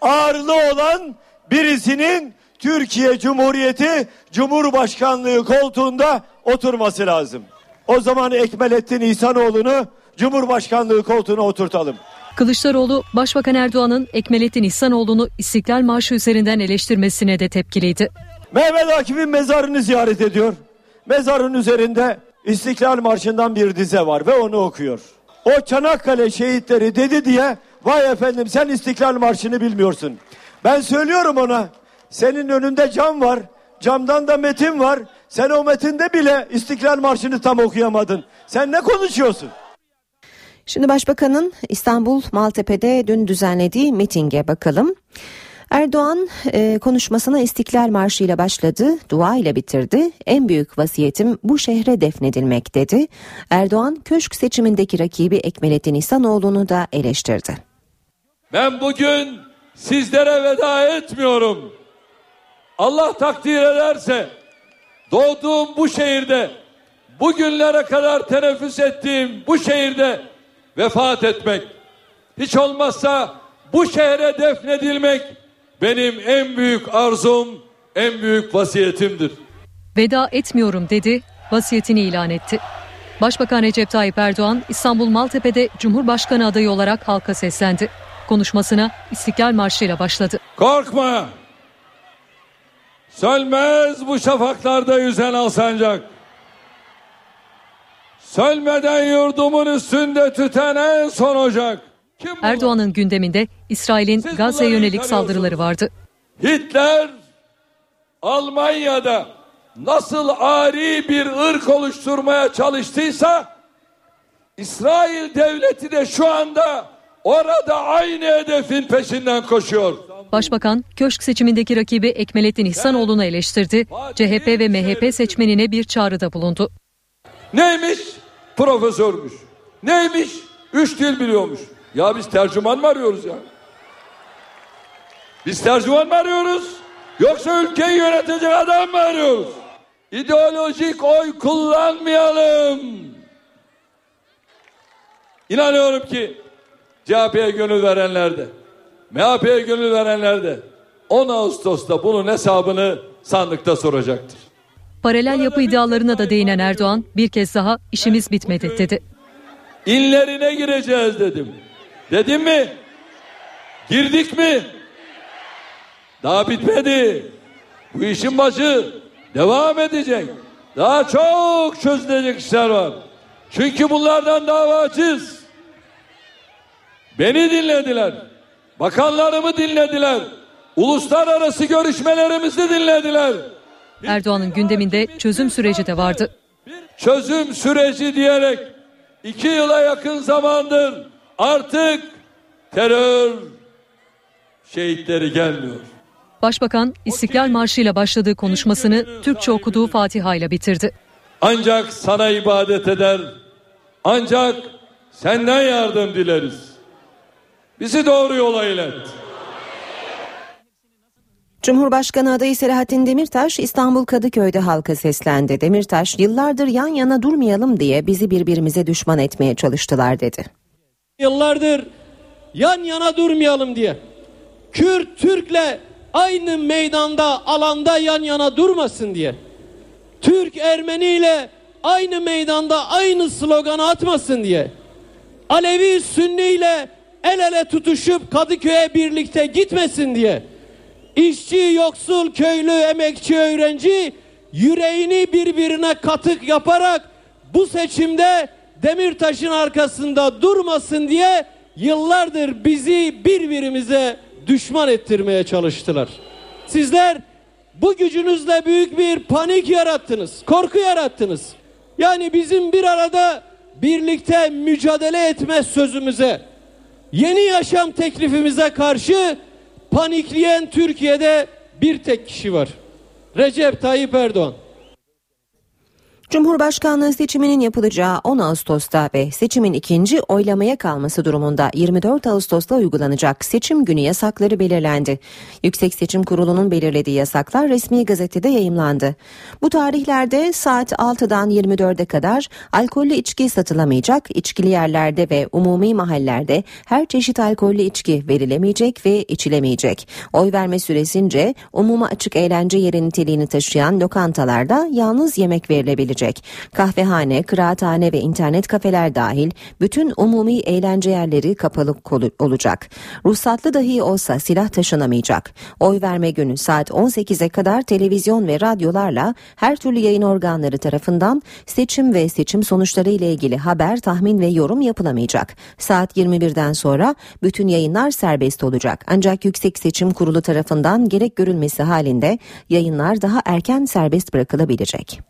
ağırlığı olan birisinin Türkiye Cumhuriyeti Cumhurbaşkanlığı koltuğunda oturması lazım. O zaman Ekmelettin İhsanoğlu'nu Cumhurbaşkanlığı koltuğuna oturtalım. Kılıçdaroğlu, Başbakan Erdoğan'ın Ekmelettin İhsanoğlu'nu İstiklal Marşı üzerinden eleştirmesine de tepkiliydi. Mehmet Akif'in mezarını ziyaret ediyor. Mezarın üzerinde İstiklal Marşı'ndan bir dize var ve onu okuyor. O Çanakkale şehitleri dedi diye vay efendim sen İstiklal Marşı'nı bilmiyorsun. Ben söylüyorum ona senin önünde cam var camdan da metin var sen o metinde bile İstiklal Marşı'nı tam okuyamadın. Sen ne konuşuyorsun? Şimdi Başbakan'ın İstanbul Maltepe'de dün düzenlediği mitinge bakalım. Erdoğan e, konuşmasına İstiklal Marşı ile başladı, dua ile bitirdi. En büyük vasiyetim bu şehre defnedilmek dedi. Erdoğan köşk seçimindeki rakibi Ekmelettin İhsanoğlu'nu da eleştirdi. Ben bugün sizlere veda etmiyorum. Allah takdir ederse doğduğum bu şehirde bugünlere kadar teneffüs ettiğim bu şehirde vefat etmek hiç olmazsa bu şehre defnedilmek benim en büyük arzum, en büyük vasiyetimdir. Veda etmiyorum dedi, vasiyetini ilan etti. Başbakan Recep Tayyip Erdoğan İstanbul Maltepe'de Cumhurbaşkanı adayı olarak halka seslendi. Konuşmasına İstiklal Marşı ile başladı. Korkma! Sölmez bu şafaklarda yüzen alsancak. Sölmeden yurdumun üstünde tüten en son ocak. Erdoğan'ın gündeminde İsrail'in Gazze'ye yönelik saldırıları vardı. Hitler Almanya'da nasıl ari bir ırk oluşturmaya çalıştıysa İsrail devleti de şu anda orada aynı hedefin peşinden koşuyor. Başbakan köşk seçimindeki rakibi Ekmelettin İhsanoğlu'nu eleştirdi. CHP ve MHP seçmenine bir çağrıda bulundu. Neymiş? Profesörmüş. Neymiş? Üç dil biliyormuş. Ya biz tercüman mı arıyoruz ya? Biz tercüman mı arıyoruz? Yoksa ülkeyi yönetecek adam mı arıyoruz? İdeolojik oy kullanmayalım. İnanıyorum ki CHP'ye gönül verenler de, MHP'ye gönül verenler de 10 Ağustos'ta bunun hesabını sandıkta soracaktır. Paralel yapı iddialarına da değinen Erdoğan bir kez daha işimiz bitmedi dedi. İnlerine gireceğiz dedim. Dedim mi? Girdik mi? Daha bitmedi. Bu işin başı devam edecek. Daha çok çözülecek işler var. Çünkü bunlardan davacız. Beni dinlediler. Bakanlarımı dinlediler. Uluslararası görüşmelerimizi dinlediler. Erdoğan'ın gündeminde çözüm süreci de vardı. Çözüm süreci diyerek iki yıla yakın zamandır artık terör şehitleri gelmiyor. Başbakan İstiklal Marşı ile başladığı konuşmasını Türkçe okuduğu Fatiha ile bitirdi. Ancak sana ibadet eder, ancak senden yardım dileriz. Bizi doğru yola ilet. Cumhurbaşkanı adayı Selahattin Demirtaş İstanbul Kadıköy'de halka seslendi. Demirtaş yıllardır yan yana durmayalım diye bizi birbirimize düşman etmeye çalıştılar dedi. Yıllardır yan yana durmayalım diye Kürt Türk'le aynı meydanda alanda yan yana durmasın diye Türk Ermeni ile aynı meydanda aynı sloganı atmasın diye Alevi Sünni ile el ele tutuşup Kadıköy'e birlikte gitmesin diye işçi, yoksul, köylü, emekçi, öğrenci yüreğini birbirine katık yaparak bu seçimde Demirtaş'ın arkasında durmasın diye yıllardır bizi birbirimize düşman ettirmeye çalıştılar. Sizler bu gücünüzle büyük bir panik yarattınız, korku yarattınız. Yani bizim bir arada birlikte mücadele etme sözümüze, yeni yaşam teklifimize karşı panikleyen Türkiye'de bir tek kişi var. Recep Tayyip Erdoğan. Cumhurbaşkanlığı seçiminin yapılacağı 10 Ağustos'ta ve seçimin ikinci oylamaya kalması durumunda 24 Ağustos'ta uygulanacak seçim günü yasakları belirlendi. Yüksek Seçim Kurulu'nun belirlediği yasaklar resmi gazetede yayımlandı. Bu tarihlerde saat 6'dan 24'e kadar alkollü içki satılamayacak, içkili yerlerde ve umumi mahallerde her çeşit alkollü içki verilemeyecek ve içilemeyecek. Oy verme süresince umuma açık eğlence yeri niteliğini taşıyan lokantalarda yalnız yemek verilebilecek edilecek. Kahvehane, kıraathane ve internet kafeler dahil bütün umumi eğlence yerleri kapalı olacak. Ruhsatlı dahi olsa silah taşınamayacak. Oy verme günü saat 18'e kadar televizyon ve radyolarla her türlü yayın organları tarafından seçim ve seçim sonuçları ile ilgili haber, tahmin ve yorum yapılamayacak. Saat 21'den sonra bütün yayınlar serbest olacak. Ancak Yüksek Seçim Kurulu tarafından gerek görülmesi halinde yayınlar daha erken serbest bırakılabilecek.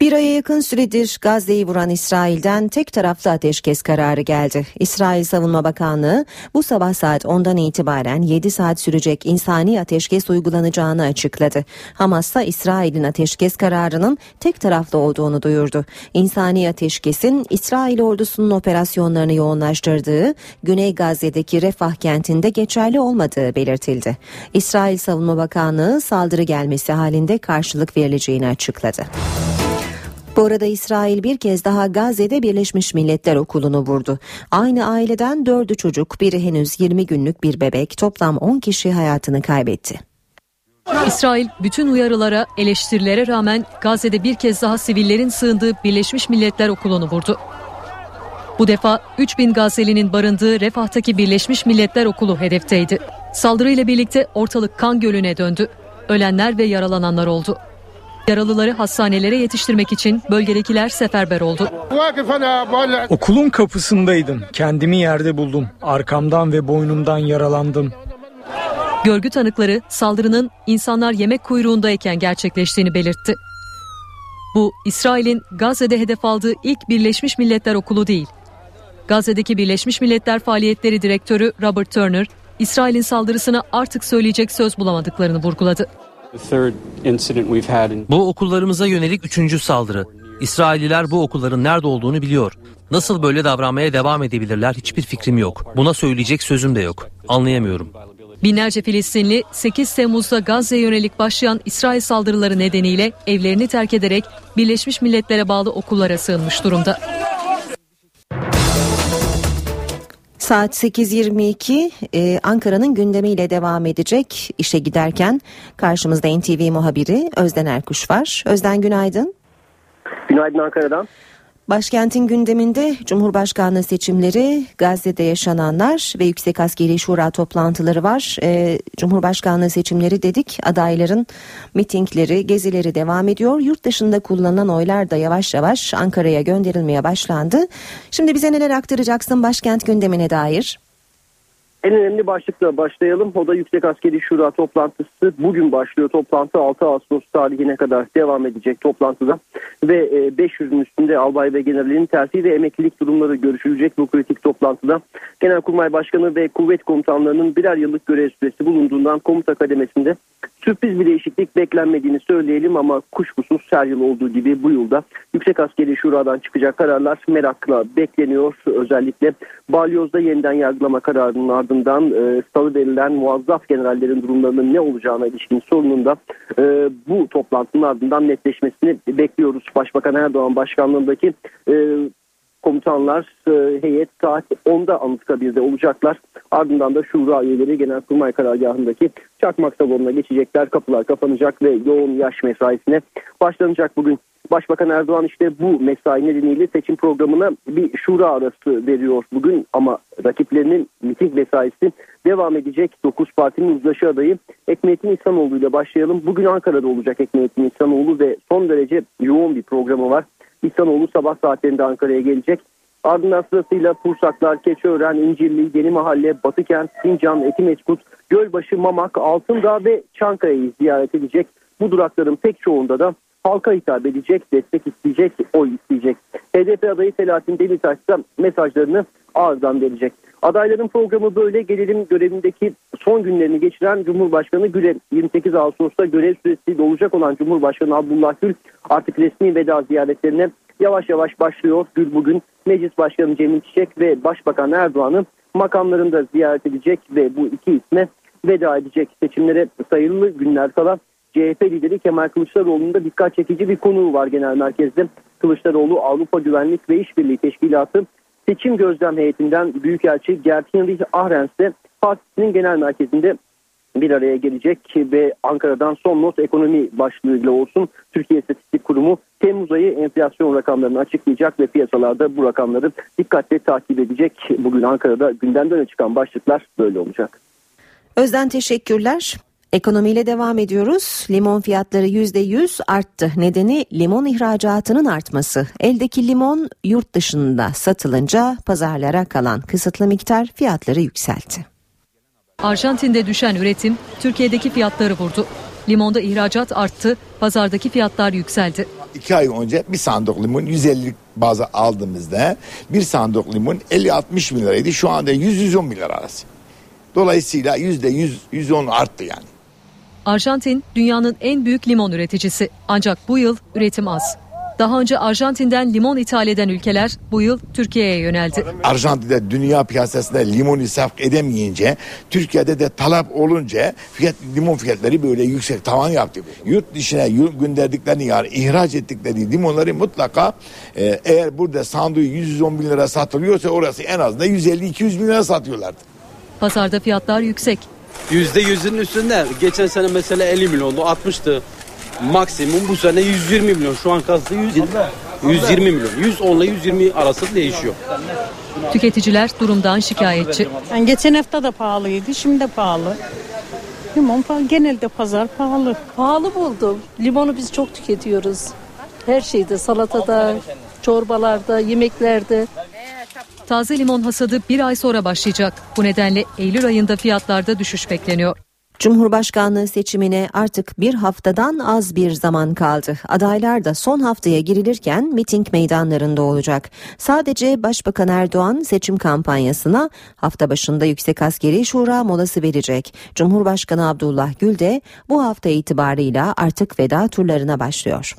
Bir aya yakın süredir Gazze'yi vuran İsrail'den tek taraflı ateşkes kararı geldi. İsrail Savunma Bakanlığı bu sabah saat 10'dan itibaren 7 saat sürecek insani ateşkes uygulanacağını açıkladı. Hamas ise İsrail'in ateşkes kararının tek taraflı olduğunu duyurdu. İnsani ateşkesin İsrail ordusunun operasyonlarını yoğunlaştırdığı Güney Gazze'deki Refah kentinde geçerli olmadığı belirtildi. İsrail Savunma Bakanlığı saldırı gelmesi halinde karşılık verileceğini açıkladı. Bu arada İsrail bir kez daha Gazze'de Birleşmiş Milletler Okulu'nu vurdu. Aynı aileden dördü çocuk, biri henüz 20 günlük bir bebek, toplam 10 kişi hayatını kaybetti. İsrail bütün uyarılara, eleştirilere rağmen Gazze'de bir kez daha sivillerin sığındığı Birleşmiş Milletler Okulu'nu vurdu. Bu defa 3000 Gazze'linin barındığı Refah'taki Birleşmiş Milletler Okulu hedefteydi. Saldırıyla birlikte ortalık kan gölüne döndü. Ölenler ve yaralananlar oldu. Yaralıları hastanelere yetiştirmek için bölgedekiler seferber oldu. Okulun kapısındaydım. Kendimi yerde buldum. Arkamdan ve boynumdan yaralandım. Görgü tanıkları saldırının insanlar yemek kuyruğundayken gerçekleştiğini belirtti. Bu İsrail'in Gazze'de hedef aldığı ilk Birleşmiş Milletler Okulu değil. Gazze'deki Birleşmiş Milletler Faaliyetleri Direktörü Robert Turner, İsrail'in saldırısına artık söyleyecek söz bulamadıklarını vurguladı. Bu okullarımıza yönelik üçüncü saldırı. İsrailliler bu okulların nerede olduğunu biliyor. Nasıl böyle davranmaya devam edebilirler hiçbir fikrim yok. Buna söyleyecek sözüm de yok. Anlayamıyorum. Binlerce Filistinli 8 Temmuz'da Gazze'ye yönelik başlayan İsrail saldırıları nedeniyle evlerini terk ederek Birleşmiş Milletler'e bağlı okullara sığınmış durumda. Saat 8.22 e, Ankara'nın gündemiyle devam edecek işe giderken karşımızda NTV muhabiri Özden Erkuş var. Özden günaydın. Günaydın Ankara'dan. Başkentin gündeminde Cumhurbaşkanlığı seçimleri, Gazze'de yaşananlar ve Yüksek Askeri Şura toplantıları var. Ee, Cumhurbaşkanlığı seçimleri dedik. Adayların mitingleri, gezileri devam ediyor. Yurt dışında kullanılan oylar da yavaş yavaş Ankara'ya gönderilmeye başlandı. Şimdi bize neler aktaracaksın başkent gündemine dair? En önemli başlıkla başlayalım. O da Yüksek Askeri Şura toplantısı. Bugün başlıyor toplantı. 6 Ağustos tarihine kadar devam edecek toplantıda. Ve 500'ün e, üstünde albay ve generalin terfi ve emeklilik durumları görüşülecek bu kritik toplantıda. Genelkurmay Başkanı ve kuvvet komutanlarının birer yıllık görev süresi bulunduğundan komuta kademesinde sürpriz bir değişiklik beklenmediğini söyleyelim ama kuşkusuz her yıl olduğu gibi bu yılda Yüksek Askeri Şura'dan çıkacak kararlar merakla bekleniyor. Özellikle Balyoz'da yeniden yargılama kararının ardından e, salı verilen muazzaf generallerin durumlarının ne olacağına ilişkin sorunun da e, bu toplantının ardından netleşmesini bekliyoruz. Başbakan Erdoğan başkanlığındaki e, komutanlar e, heyet saat 10'da Anıtkabir'de olacaklar. Ardından da şura üyeleri Genelkurmay karargahındaki Çakmak salonuna geçecekler. Kapılar kapanacak ve yoğun yaş mesaisine başlanacak bugün. Başbakan Erdoğan işte bu mesai nedeniyle seçim programına bir şura arası veriyor bugün ama rakiplerinin miting mesaisi devam edecek. 9 partinin uzlaşı adayı Ekmelettin İhsanoğlu ile başlayalım. Bugün Ankara'da olacak Ekmelettin İhsanoğlu ve son derece yoğun bir programı var. İhsanoğlu sabah saatlerinde Ankara'ya gelecek. Ardından sırasıyla Pursaklar, Keçiören, İncirli, Yeni Mahalle, Batıkent, Sincan, Etimeskut, Gölbaşı, Mamak, Altındağ ve Çankaya'yı ziyaret edecek. Bu durakların pek çoğunda da halka hitap edecek, destek isteyecek, oy isteyecek. HDP adayı Selahattin Demirtaş da mesajlarını ağızdan verecek. Adayların programı böyle gelelim görevindeki son günlerini geçiren Cumhurbaşkanı Gül'e 28 Ağustos'ta görev süresi dolacak olan Cumhurbaşkanı Abdullah Gül artık resmi veda ziyaretlerine yavaş yavaş başlıyor. Gül bugün Meclis Başkanı Cemil Çiçek ve Başbakan Erdoğan'ı makamlarında ziyaret edecek ve bu iki isme veda edecek seçimlere sayılı günler kala CHP lideri Kemal Kılıçdaroğlu'nun da dikkat çekici bir konuğu var genel merkezde. Kılıçdaroğlu Avrupa Güvenlik ve İşbirliği Teşkilatı seçim gözlem heyetinden Büyükelçi Gert-Heinrich Ahrens de partisinin genel merkezinde bir araya gelecek ve Ankara'dan son not ekonomi başlığıyla olsun Türkiye İstatistik Kurumu Temmuz ayı enflasyon rakamlarını açıklayacak ve piyasalarda bu rakamları dikkatle takip edecek. Bugün Ankara'da gündemden çıkan başlıklar böyle olacak. Özden teşekkürler. Ekonomiyle devam ediyoruz. Limon fiyatları %100 arttı. Nedeni limon ihracatının artması. Eldeki limon yurt dışında satılınca pazarlara kalan kısıtlı miktar fiyatları yükseltti. Arjantin'de düşen üretim Türkiye'deki fiyatları vurdu. Limonda ihracat arttı, pazardaki fiyatlar yükseldi. İki ay önce bir sandık limon 150 bazı aldığımızda bir sandık limon 50-60 bin liraydı. Şu anda 100-110 bin lira arası. Dolayısıyla %100, %10 arttı yani. Arjantin dünyanın en büyük limon üreticisi ancak bu yıl üretim az. Daha önce Arjantin'den limon ithal eden ülkeler bu yıl Türkiye'ye yöneldi. Arjantin'de dünya piyasasında limon israf edemeyince Türkiye'de de talep olunca fiyat limon fiyatları böyle yüksek tavan yaptı. Yurt dışına gönderdiklerini yani ihraç ettikleri limonları mutlaka e, eğer burada sandığı 110 bin lira satılıyorsa orası en azından 150-200 bin lira satıyorlardı. Pazarda fiyatlar yüksek. Yüzde yüzün üstünde. Geçen sene mesela 50 milyondu 60'tı. Maksimum bu sene 120 milyon. Şu an kastı 120, 120 milyon. 110 ile 120 arası değişiyor. Tüketiciler durumdan şikayetçi. Yani geçen hafta da pahalıydı, şimdi de pahalı. Limon pahalı, genelde pazar pahalı. Pahalı buldum. Limonu biz çok tüketiyoruz. Her şeyde, salatada, çorbalarda, yemeklerde. Taze limon hasadı bir ay sonra başlayacak. Bu nedenle Eylül ayında fiyatlarda düşüş bekleniyor. Cumhurbaşkanlığı seçimine artık bir haftadan az bir zaman kaldı. Adaylar da son haftaya girilirken miting meydanlarında olacak. Sadece Başbakan Erdoğan seçim kampanyasına hafta başında Yüksek Askeri Şura molası verecek. Cumhurbaşkanı Abdullah Gül de bu hafta itibarıyla artık veda turlarına başlıyor.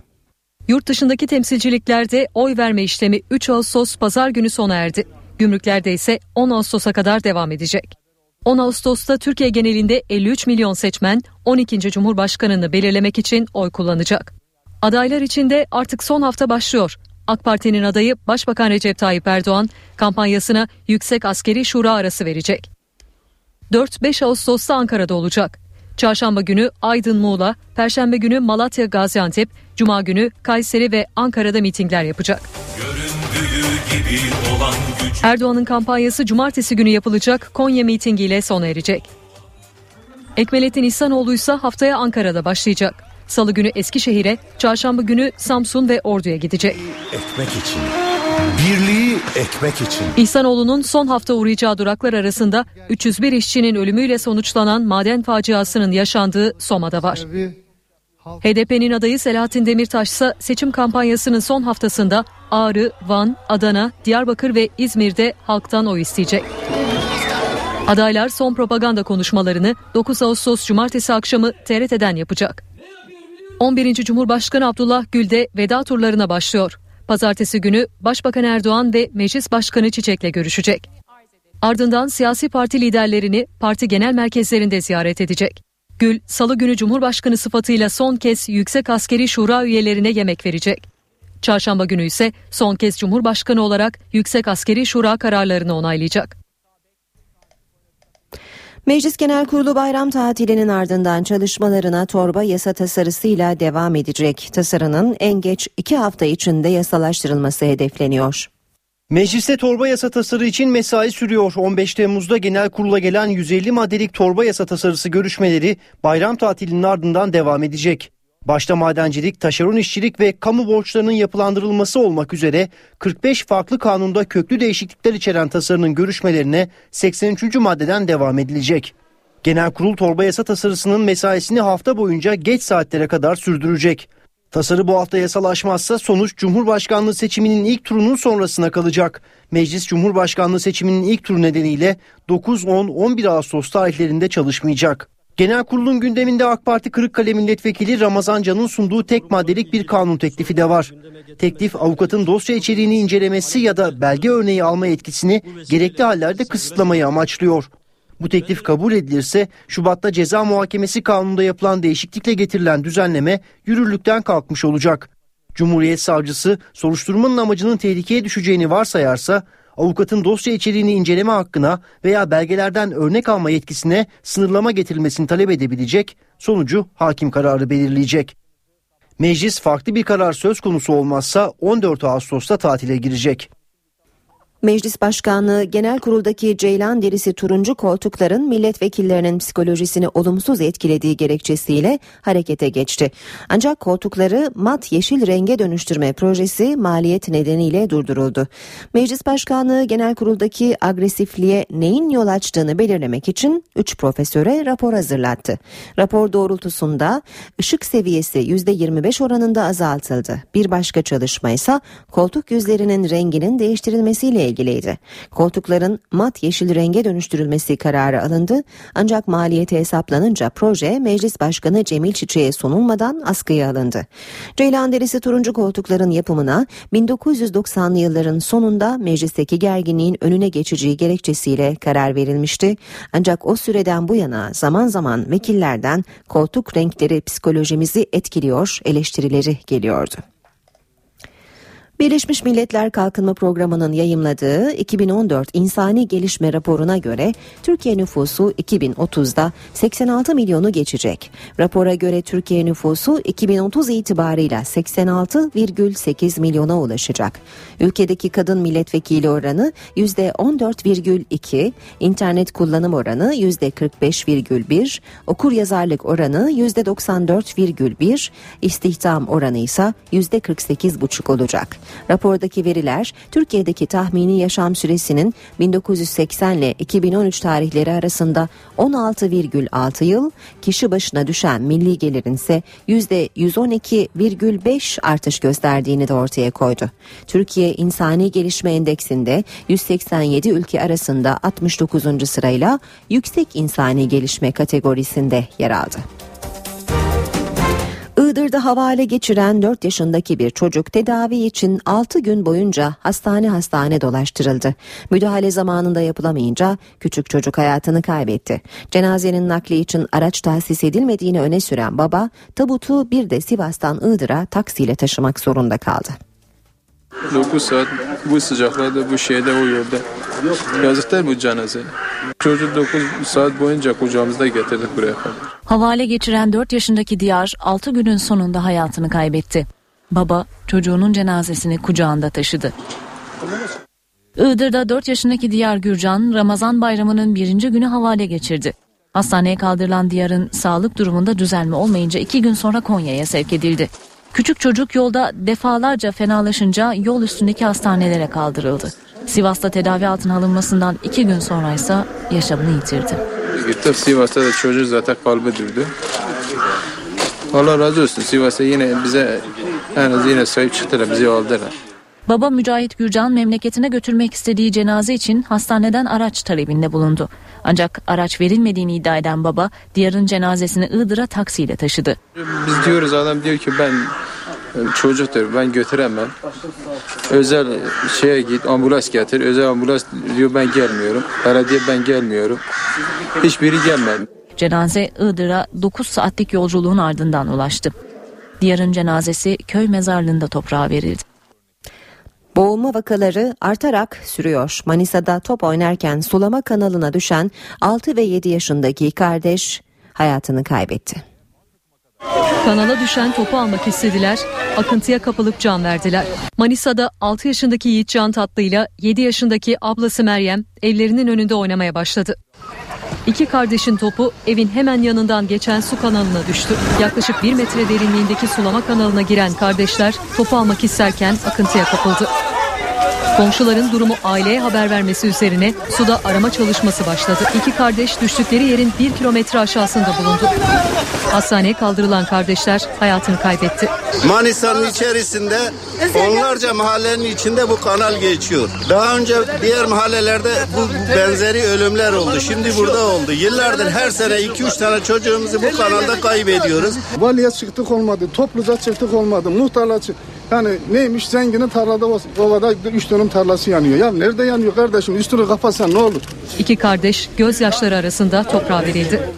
Yurt dışındaki temsilciliklerde oy verme işlemi 3 Ağustos pazar günü sona erdi. Gümrüklerde ise 10 Ağustos'a kadar devam edecek. 10 Ağustos'ta Türkiye genelinde 53 milyon seçmen 12. Cumhurbaşkanını belirlemek için oy kullanacak. Adaylar için de artık son hafta başlıyor. AK Parti'nin adayı Başbakan Recep Tayyip Erdoğan kampanyasına Yüksek Askeri Şura arası verecek. 4-5 Ağustos'ta Ankara'da olacak. Çarşamba günü Aydın Muğla, Perşembe günü Malatya Gaziantep, Cuma günü Kayseri ve Ankara'da mitingler yapacak. Erdoğan'ın kampanyası cumartesi günü yapılacak Konya mitingiyle sona erecek. Ekmelettin İhsanoğlu ise haftaya Ankara'da başlayacak. Salı günü Eskişehir'e, çarşamba günü Samsun ve Ordu'ya gidecek. Ekmek için Birliği ekmek için. İhsanoğlu'nun son hafta uğrayacağı duraklar arasında 301 işçinin ölümüyle sonuçlanan maden faciasının yaşandığı Soma'da var. HDP'nin adayı Selahattin Demirtaş ise seçim kampanyasının son haftasında Ağrı, Van, Adana, Diyarbakır ve İzmir'de halktan oy isteyecek. Adaylar son propaganda konuşmalarını 9 Ağustos Cumartesi akşamı TRT'den yapacak. 11. Cumhurbaşkanı Abdullah Gül de veda turlarına başlıyor. Pazartesi günü Başbakan Erdoğan ve Meclis Başkanı Çiçek'le görüşecek. Ardından siyasi parti liderlerini parti genel merkezlerinde ziyaret edecek. Gül, salı günü Cumhurbaşkanı sıfatıyla son kez Yüksek Askeri Şura üyelerine yemek verecek. Çarşamba günü ise son kez Cumhurbaşkanı olarak Yüksek Askeri Şura kararlarını onaylayacak. Meclis Genel Kurulu bayram tatilinin ardından çalışmalarına torba yasa tasarısıyla devam edecek. Tasarının en geç iki hafta içinde yasalaştırılması hedefleniyor. Mecliste torba yasa tasarı için mesai sürüyor. 15 Temmuz'da genel kurula gelen 150 maddelik torba yasa tasarısı görüşmeleri bayram tatilinin ardından devam edecek. Başta madencilik, taşeron işçilik ve kamu borçlarının yapılandırılması olmak üzere 45 farklı kanunda köklü değişiklikler içeren tasarının görüşmelerine 83. maddeden devam edilecek. Genel kurul torba yasa tasarısının mesaisini hafta boyunca geç saatlere kadar sürdürecek. Tasarı bu hafta yasalaşmazsa sonuç Cumhurbaşkanlığı seçiminin ilk turunun sonrasına kalacak. Meclis Cumhurbaşkanlığı seçiminin ilk turu nedeniyle 9, 10, 11 Ağustos tarihlerinde çalışmayacak. Genel kurulun gündeminde AK Parti Kırıkkale Milletvekili Ramazan Can'ın sunduğu tek maddelik bir kanun teklifi de var. Teklif avukatın dosya içeriğini incelemesi ya da belge örneği alma yetkisini gerekli hallerde kısıtlamayı amaçlıyor. Bu teklif kabul edilirse Şubat'ta ceza muhakemesi kanununda yapılan değişiklikle getirilen düzenleme yürürlükten kalkmış olacak. Cumhuriyet savcısı soruşturmanın amacının tehlikeye düşeceğini varsayarsa avukatın dosya içeriğini inceleme hakkına veya belgelerden örnek alma yetkisine sınırlama getirilmesini talep edebilecek, sonucu hakim kararı belirleyecek. Meclis farklı bir karar söz konusu olmazsa 14 Ağustos'ta tatile girecek. Meclis Başkanlığı Genel Kurul'daki Ceylan derisi turuncu koltukların milletvekillerinin psikolojisini olumsuz etkilediği gerekçesiyle harekete geçti. Ancak koltukları mat yeşil renge dönüştürme projesi maliyet nedeniyle durduruldu. Meclis Başkanlığı Genel Kurul'daki agresifliğe neyin yol açtığını belirlemek için 3 profesöre rapor hazırlattı. Rapor doğrultusunda ışık seviyesi %25 oranında azaltıldı. Bir başka çalışma ise koltuk yüzlerinin renginin değiştirilmesiyle ilgiliydi. Koltukların mat yeşil renge dönüştürülmesi kararı alındı ancak maliyeti hesaplanınca proje Meclis Başkanı Cemil Çiçek'e sunulmadan askıya alındı. Ceylan derisi turuncu koltukların yapımına 1990'lı yılların sonunda meclisteki gerginliğin önüne geçeceği gerekçesiyle karar verilmişti. Ancak o süreden bu yana zaman zaman vekillerden koltuk renkleri psikolojimizi etkiliyor eleştirileri geliyordu. Birleşmiş Milletler Kalkınma Programı'nın yayımladığı 2014 İnsani Gelişme Raporu'na göre Türkiye nüfusu 2030'da 86 milyonu geçecek. Rapora göre Türkiye nüfusu 2030 itibarıyla 86,8 milyona ulaşacak. Ülkedeki kadın milletvekili oranı %14,2, internet kullanım oranı %45,1, okur yazarlık oranı %94,1, istihdam oranı ise %48,5 olacak. Rapordaki veriler Türkiye'deki tahmini yaşam süresinin 1980 ile 2013 tarihleri arasında 16,6 yıl, kişi başına düşen milli gelirin ise %112,5 artış gösterdiğini de ortaya koydu. Türkiye İnsani Gelişme Endeksinde 187 ülke arasında 69. sırayla yüksek insani gelişme kategorisinde yer aldı. Iğdır'da havale geçiren 4 yaşındaki bir çocuk tedavi için 6 gün boyunca hastane hastane dolaştırıldı. Müdahale zamanında yapılamayınca küçük çocuk hayatını kaybetti. Cenazenin nakli için araç tahsis edilmediğini öne süren baba tabutu bir de Sivas'tan Iğdır'a taksiyle taşımak zorunda kaldı. 9 saat bu sıcaklarda bu şeyde o yolda. Yazık değil bu cenaze. Çocuğu 9 saat boyunca kucağımızda getirdik buraya kadar. Havale geçiren 4 yaşındaki Diyar 6 günün sonunda hayatını kaybetti. Baba çocuğunun cenazesini kucağında taşıdı. Iğdır'da 4 yaşındaki Diyar Gürcan Ramazan bayramının birinci günü havale geçirdi. Hastaneye kaldırılan Diyar'ın sağlık durumunda düzelme olmayınca iki gün sonra Konya'ya sevk edildi. Küçük çocuk yolda defalarca fenalaşınca yol üstündeki hastanelere kaldırıldı. Sivas'ta tedavi altına alınmasından iki gün sonra ise yaşamını yitirdi. Gittim Sivas'ta da çocuğu zaten kalbi durdu. Allah razı olsun Sivas'a yine bize en az yine sahip çıktılar bizi aldılar. Baba Mücahit Gürcan memleketine götürmek istediği cenaze için hastaneden araç talebinde bulundu. Ancak araç verilmediğini iddia eden baba Diyar'ın cenazesini Iğdır'a taksiyle taşıdı. Biz diyoruz adam diyor ki ben çocuktur ben götüremem. Özel şeye git ambulans getir. Özel ambulans diyor ben gelmiyorum. Belediye ben gelmiyorum. Hiçbiri gelmedi. Cenaze Iğdır'a 9 saatlik yolculuğun ardından ulaştı. Diyar'ın cenazesi köy mezarlığında toprağa verildi. Boğulma vakaları artarak sürüyor. Manisa'da top oynarken sulama kanalına düşen 6 ve 7 yaşındaki kardeş hayatını kaybetti. Kanala düşen topu almak istediler, akıntıya kapılıp can verdiler. Manisa'da 6 yaşındaki Yiğitcan Tatlı ile 7 yaşındaki ablası Meryem evlerinin önünde oynamaya başladı. İki kardeşin topu evin hemen yanından geçen su kanalına düştü. Yaklaşık bir metre derinliğindeki sulama kanalına giren kardeşler topu almak isterken akıntıya kapıldı. Komşuların durumu aileye haber vermesi üzerine suda arama çalışması başladı. İki kardeş düştükleri yerin bir kilometre aşağısında bulundu. Hastaneye kaldırılan kardeşler hayatını kaybetti. Manisa'nın içerisinde onlarca mahallenin içinde bu kanal geçiyor. Daha önce diğer mahallelerde bu benzeri ölümler oldu. Şimdi burada oldu. Yıllardır her sene 2-3 tane çocuğumuzu bu kanalda kaybediyoruz. Valiye çıktık olmadı. Topluca çıktık olmadı. Muhtarla çık. Yani neymiş zenginin tarlada ovada 3 dönüm tarlası yanıyor. Ya nerede yanıyor kardeşim? Üstünü kapatsan ne olur? İki kardeş gözyaşları arasında toprağa verildi.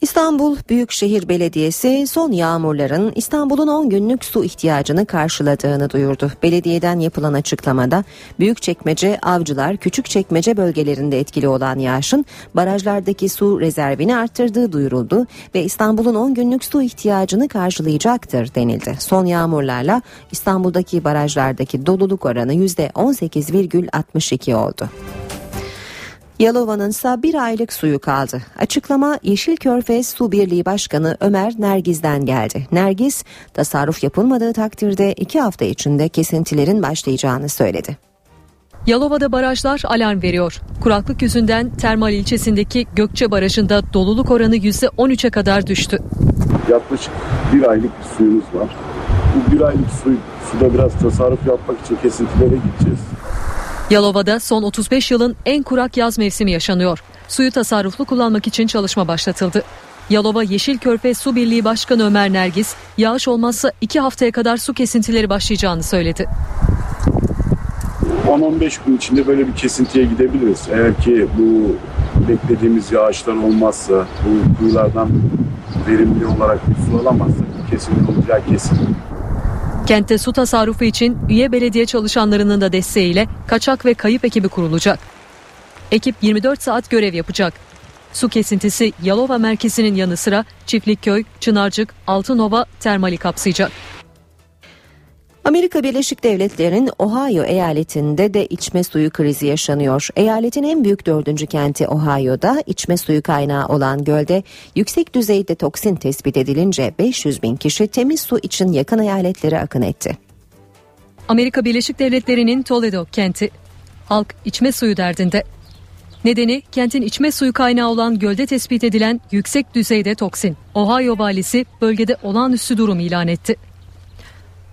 İstanbul Büyükşehir Belediyesi son yağmurların İstanbul'un 10 günlük su ihtiyacını karşıladığını duyurdu. Belediyeden yapılan açıklamada Büyükçekmece, Avcılar, Küçükçekmece bölgelerinde etkili olan yağışın barajlardaki su rezervini arttırdığı duyuruldu ve İstanbul'un 10 günlük su ihtiyacını karşılayacaktır denildi. Son yağmurlarla İstanbul'daki barajlardaki doluluk oranı %18,62 oldu. Yalova'nın ise bir aylık suyu kaldı. Açıklama Yeşil Körfez Su Birliği Başkanı Ömer Nergiz'den geldi. Nergiz, tasarruf yapılmadığı takdirde iki hafta içinde kesintilerin başlayacağını söyledi. Yalova'da barajlar alarm veriyor. Kuraklık yüzünden Termal ilçesindeki Gökçe Barajı'nda doluluk oranı %13'e kadar düştü. Yaklaşık bir aylık bir suyumuz var. Bu bir aylık su, suda biraz tasarruf yapmak için kesintilere gideceğiz. Yalova'da son 35 yılın en kurak yaz mevsimi yaşanıyor. Suyu tasarruflu kullanmak için çalışma başlatıldı. Yalova Yeşil Körfez Su Birliği Başkanı Ömer Nergis, yağış olmazsa 2 haftaya kadar su kesintileri başlayacağını söyledi. 10-15 gün içinde böyle bir kesintiye gidebiliriz. Eğer ki bu beklediğimiz yağışlar olmazsa, bu kuyulardan verimli olarak bir su alamazsak kesinlikle olacağı kesin. Kentte su tasarrufu için üye belediye çalışanlarının da desteğiyle kaçak ve kayıp ekibi kurulacak. Ekip 24 saat görev yapacak. Su kesintisi Yalova merkezinin yanı sıra Çiftlikköy, Çınarcık, Altınova termali kapsayacak. Amerika Birleşik Devletleri'nin Ohio eyaletinde de içme suyu krizi yaşanıyor. Eyaletin en büyük dördüncü kenti Ohio'da içme suyu kaynağı olan gölde yüksek düzeyde toksin tespit edilince 500 bin kişi temiz su için yakın eyaletlere akın etti. Amerika Birleşik Devletleri'nin Toledo kenti. Halk içme suyu derdinde. Nedeni kentin içme suyu kaynağı olan gölde tespit edilen yüksek düzeyde toksin. Ohio valisi bölgede olağanüstü durum ilan etti.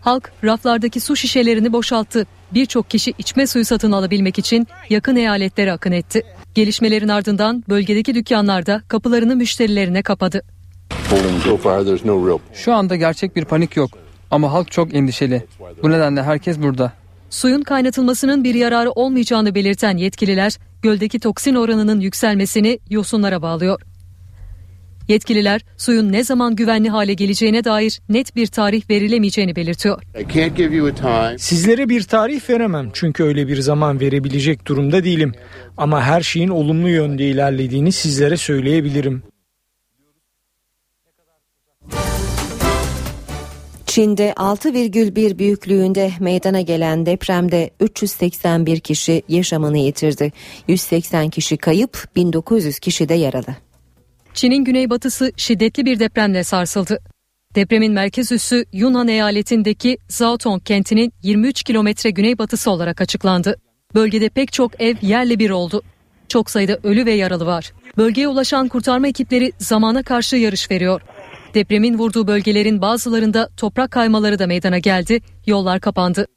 Halk raflardaki su şişelerini boşalttı. Birçok kişi içme suyu satın alabilmek için yakın eyaletlere akın etti. Gelişmelerin ardından bölgedeki dükkanlarda kapılarını müşterilerine kapadı. Şu anda gerçek bir panik yok ama halk çok endişeli. Bu nedenle herkes burada. Suyun kaynatılmasının bir yararı olmayacağını belirten yetkililer göldeki toksin oranının yükselmesini yosunlara bağlıyor. Yetkililer suyun ne zaman güvenli hale geleceğine dair net bir tarih verilemeyeceğini belirtiyor. Sizlere bir tarih veremem çünkü öyle bir zaman verebilecek durumda değilim. Ama her şeyin olumlu yönde ilerlediğini sizlere söyleyebilirim. Çin'de 6,1 büyüklüğünde meydana gelen depremde 381 kişi yaşamını yitirdi. 180 kişi kayıp, 1900 kişi de yaralı. Çin'in güneybatısı şiddetli bir depremle sarsıldı. Depremin merkez üssü Yunan eyaletindeki Zaotong kentinin 23 kilometre güneybatısı olarak açıklandı. Bölgede pek çok ev yerle bir oldu. Çok sayıda ölü ve yaralı var. Bölgeye ulaşan kurtarma ekipleri zamana karşı yarış veriyor. Depremin vurduğu bölgelerin bazılarında toprak kaymaları da meydana geldi, yollar kapandı.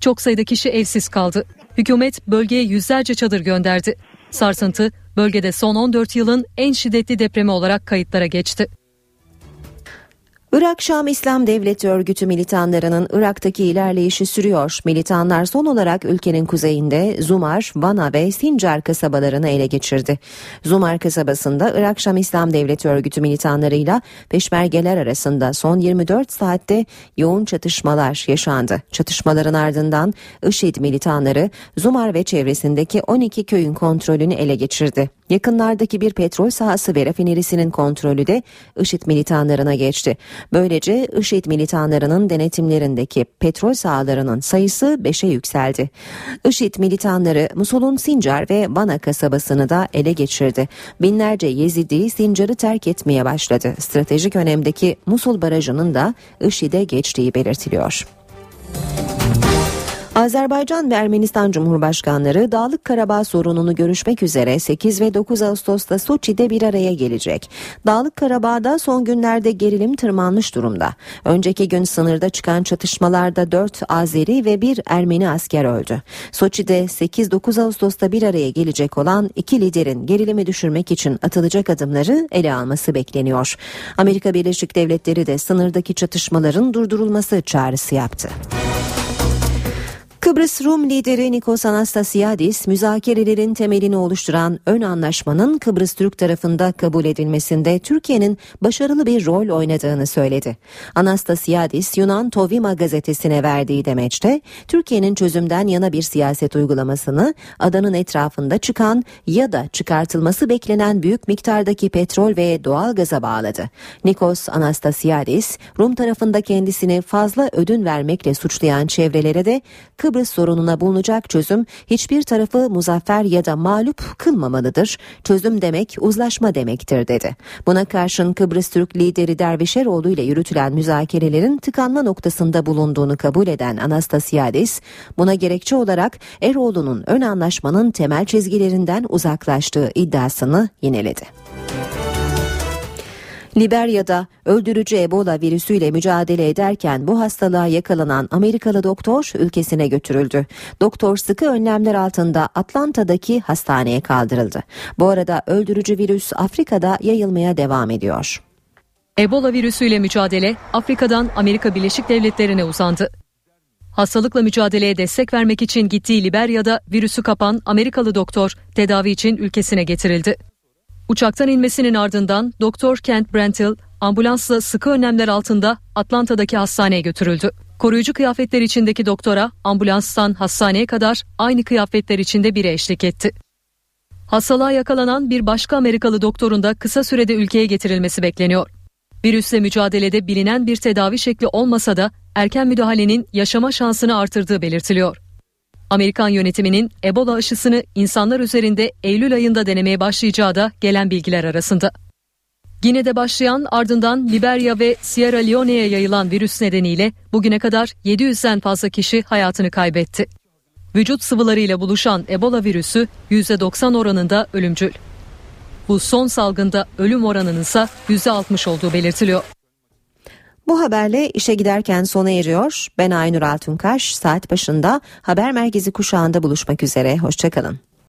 Çok sayıda kişi evsiz kaldı. Hükümet bölgeye yüzlerce çadır gönderdi. Sarsıntı bölgede son 14 yılın en şiddetli depremi olarak kayıtlara geçti. Irak Şam İslam Devleti örgütü militanlarının Irak'taki ilerleyişi sürüyor. Militanlar son olarak ülkenin kuzeyinde Zumar, Vana ve Sincar kasabalarını ele geçirdi. Zumar kasabasında Irak Şam İslam Devleti örgütü militanlarıyla peşmergeler arasında son 24 saatte yoğun çatışmalar yaşandı. Çatışmaların ardından IŞİD militanları Zumar ve çevresindeki 12 köyün kontrolünü ele geçirdi. Yakınlardaki bir petrol sahası ve rafinerisinin kontrolü de IŞİD militanlarına geçti. Böylece IŞİD militanlarının denetimlerindeki petrol sahalarının sayısı 5'e yükseldi. IŞİD militanları Musul'un Sincar ve Vana kasabasını da ele geçirdi. Binlerce Yezidi Sincar'ı terk etmeye başladı. Stratejik önemdeki Musul Barajı'nın da IŞİD'e geçtiği belirtiliyor. Azerbaycan ve Ermenistan Cumhurbaşkanları Dağlık Karabağ sorununu görüşmek üzere 8 ve 9 Ağustos'ta Soçi'de bir araya gelecek. Dağlık Karabağ'da son günlerde gerilim tırmanmış durumda. Önceki gün sınırda çıkan çatışmalarda 4 Azeri ve 1 Ermeni asker öldü. Soçi'de 8-9 Ağustos'ta bir araya gelecek olan iki liderin gerilimi düşürmek için atılacak adımları ele alması bekleniyor. Amerika Birleşik Devletleri de sınırdaki çatışmaların durdurulması çağrısı yaptı. Kıbrıs Rum lideri Nikos Anastasiadis müzakerelerin temelini oluşturan ön anlaşmanın Kıbrıs Türk tarafında kabul edilmesinde Türkiye'nin başarılı bir rol oynadığını söyledi. Anastasiadis Yunan Tovima gazetesine verdiği demeçte Türkiye'nin çözümden yana bir siyaset uygulamasını adanın etrafında çıkan ya da çıkartılması beklenen büyük miktardaki petrol ve doğal gaza bağladı. Nikos Anastasiadis Rum tarafında kendisini fazla ödün vermekle suçlayan çevrelere de Kıbrıs Kıbrıs sorununa bulunacak çözüm hiçbir tarafı muzaffer ya da mağlup kılmamalıdır. Çözüm demek uzlaşma demektir dedi. Buna karşın Kıbrıs Türk lideri Dervişeroğlu ile yürütülen müzakerelerin tıkanma noktasında bulunduğunu kabul eden Anastasiadis buna gerekçe olarak Eroğlu'nun ön anlaşmanın temel çizgilerinden uzaklaştığı iddiasını yineledi. Liberya'da öldürücü Ebola virüsüyle mücadele ederken bu hastalığa yakalanan Amerikalı doktor ülkesine götürüldü. Doktor sıkı önlemler altında Atlanta'daki hastaneye kaldırıldı. Bu arada öldürücü virüs Afrika'da yayılmaya devam ediyor. Ebola virüsüyle mücadele Afrika'dan Amerika Birleşik Devletleri'ne uzandı. Hastalıkla mücadeleye destek vermek için gittiği Liberya'da virüsü kapan Amerikalı doktor tedavi için ülkesine getirildi. Uçaktan inmesinin ardından Doktor Kent Brentil ambulansla sıkı önlemler altında Atlanta'daki hastaneye götürüldü. Koruyucu kıyafetler içindeki doktora ambulanstan hastaneye kadar aynı kıyafetler içinde biri eşlik etti. Hastalığa yakalanan bir başka Amerikalı doktorun da kısa sürede ülkeye getirilmesi bekleniyor. Virüsle mücadelede bilinen bir tedavi şekli olmasa da erken müdahalenin yaşama şansını artırdığı belirtiliyor. Amerikan yönetiminin Ebola aşısını insanlar üzerinde Eylül ayında denemeye başlayacağı da gelen bilgiler arasında. Gine'de başlayan ardından Liberya ve Sierra Leone'ye yayılan virüs nedeniyle bugüne kadar 700'den fazla kişi hayatını kaybetti. Vücut sıvılarıyla buluşan Ebola virüsü %90 oranında ölümcül. Bu son salgında ölüm oranının ise %60 olduğu belirtiliyor. Bu haberle işe giderken sona eriyor. Ben Aynur Altunkaş. Saat başında haber merkezi kuşağında buluşmak üzere. Hoşçakalın.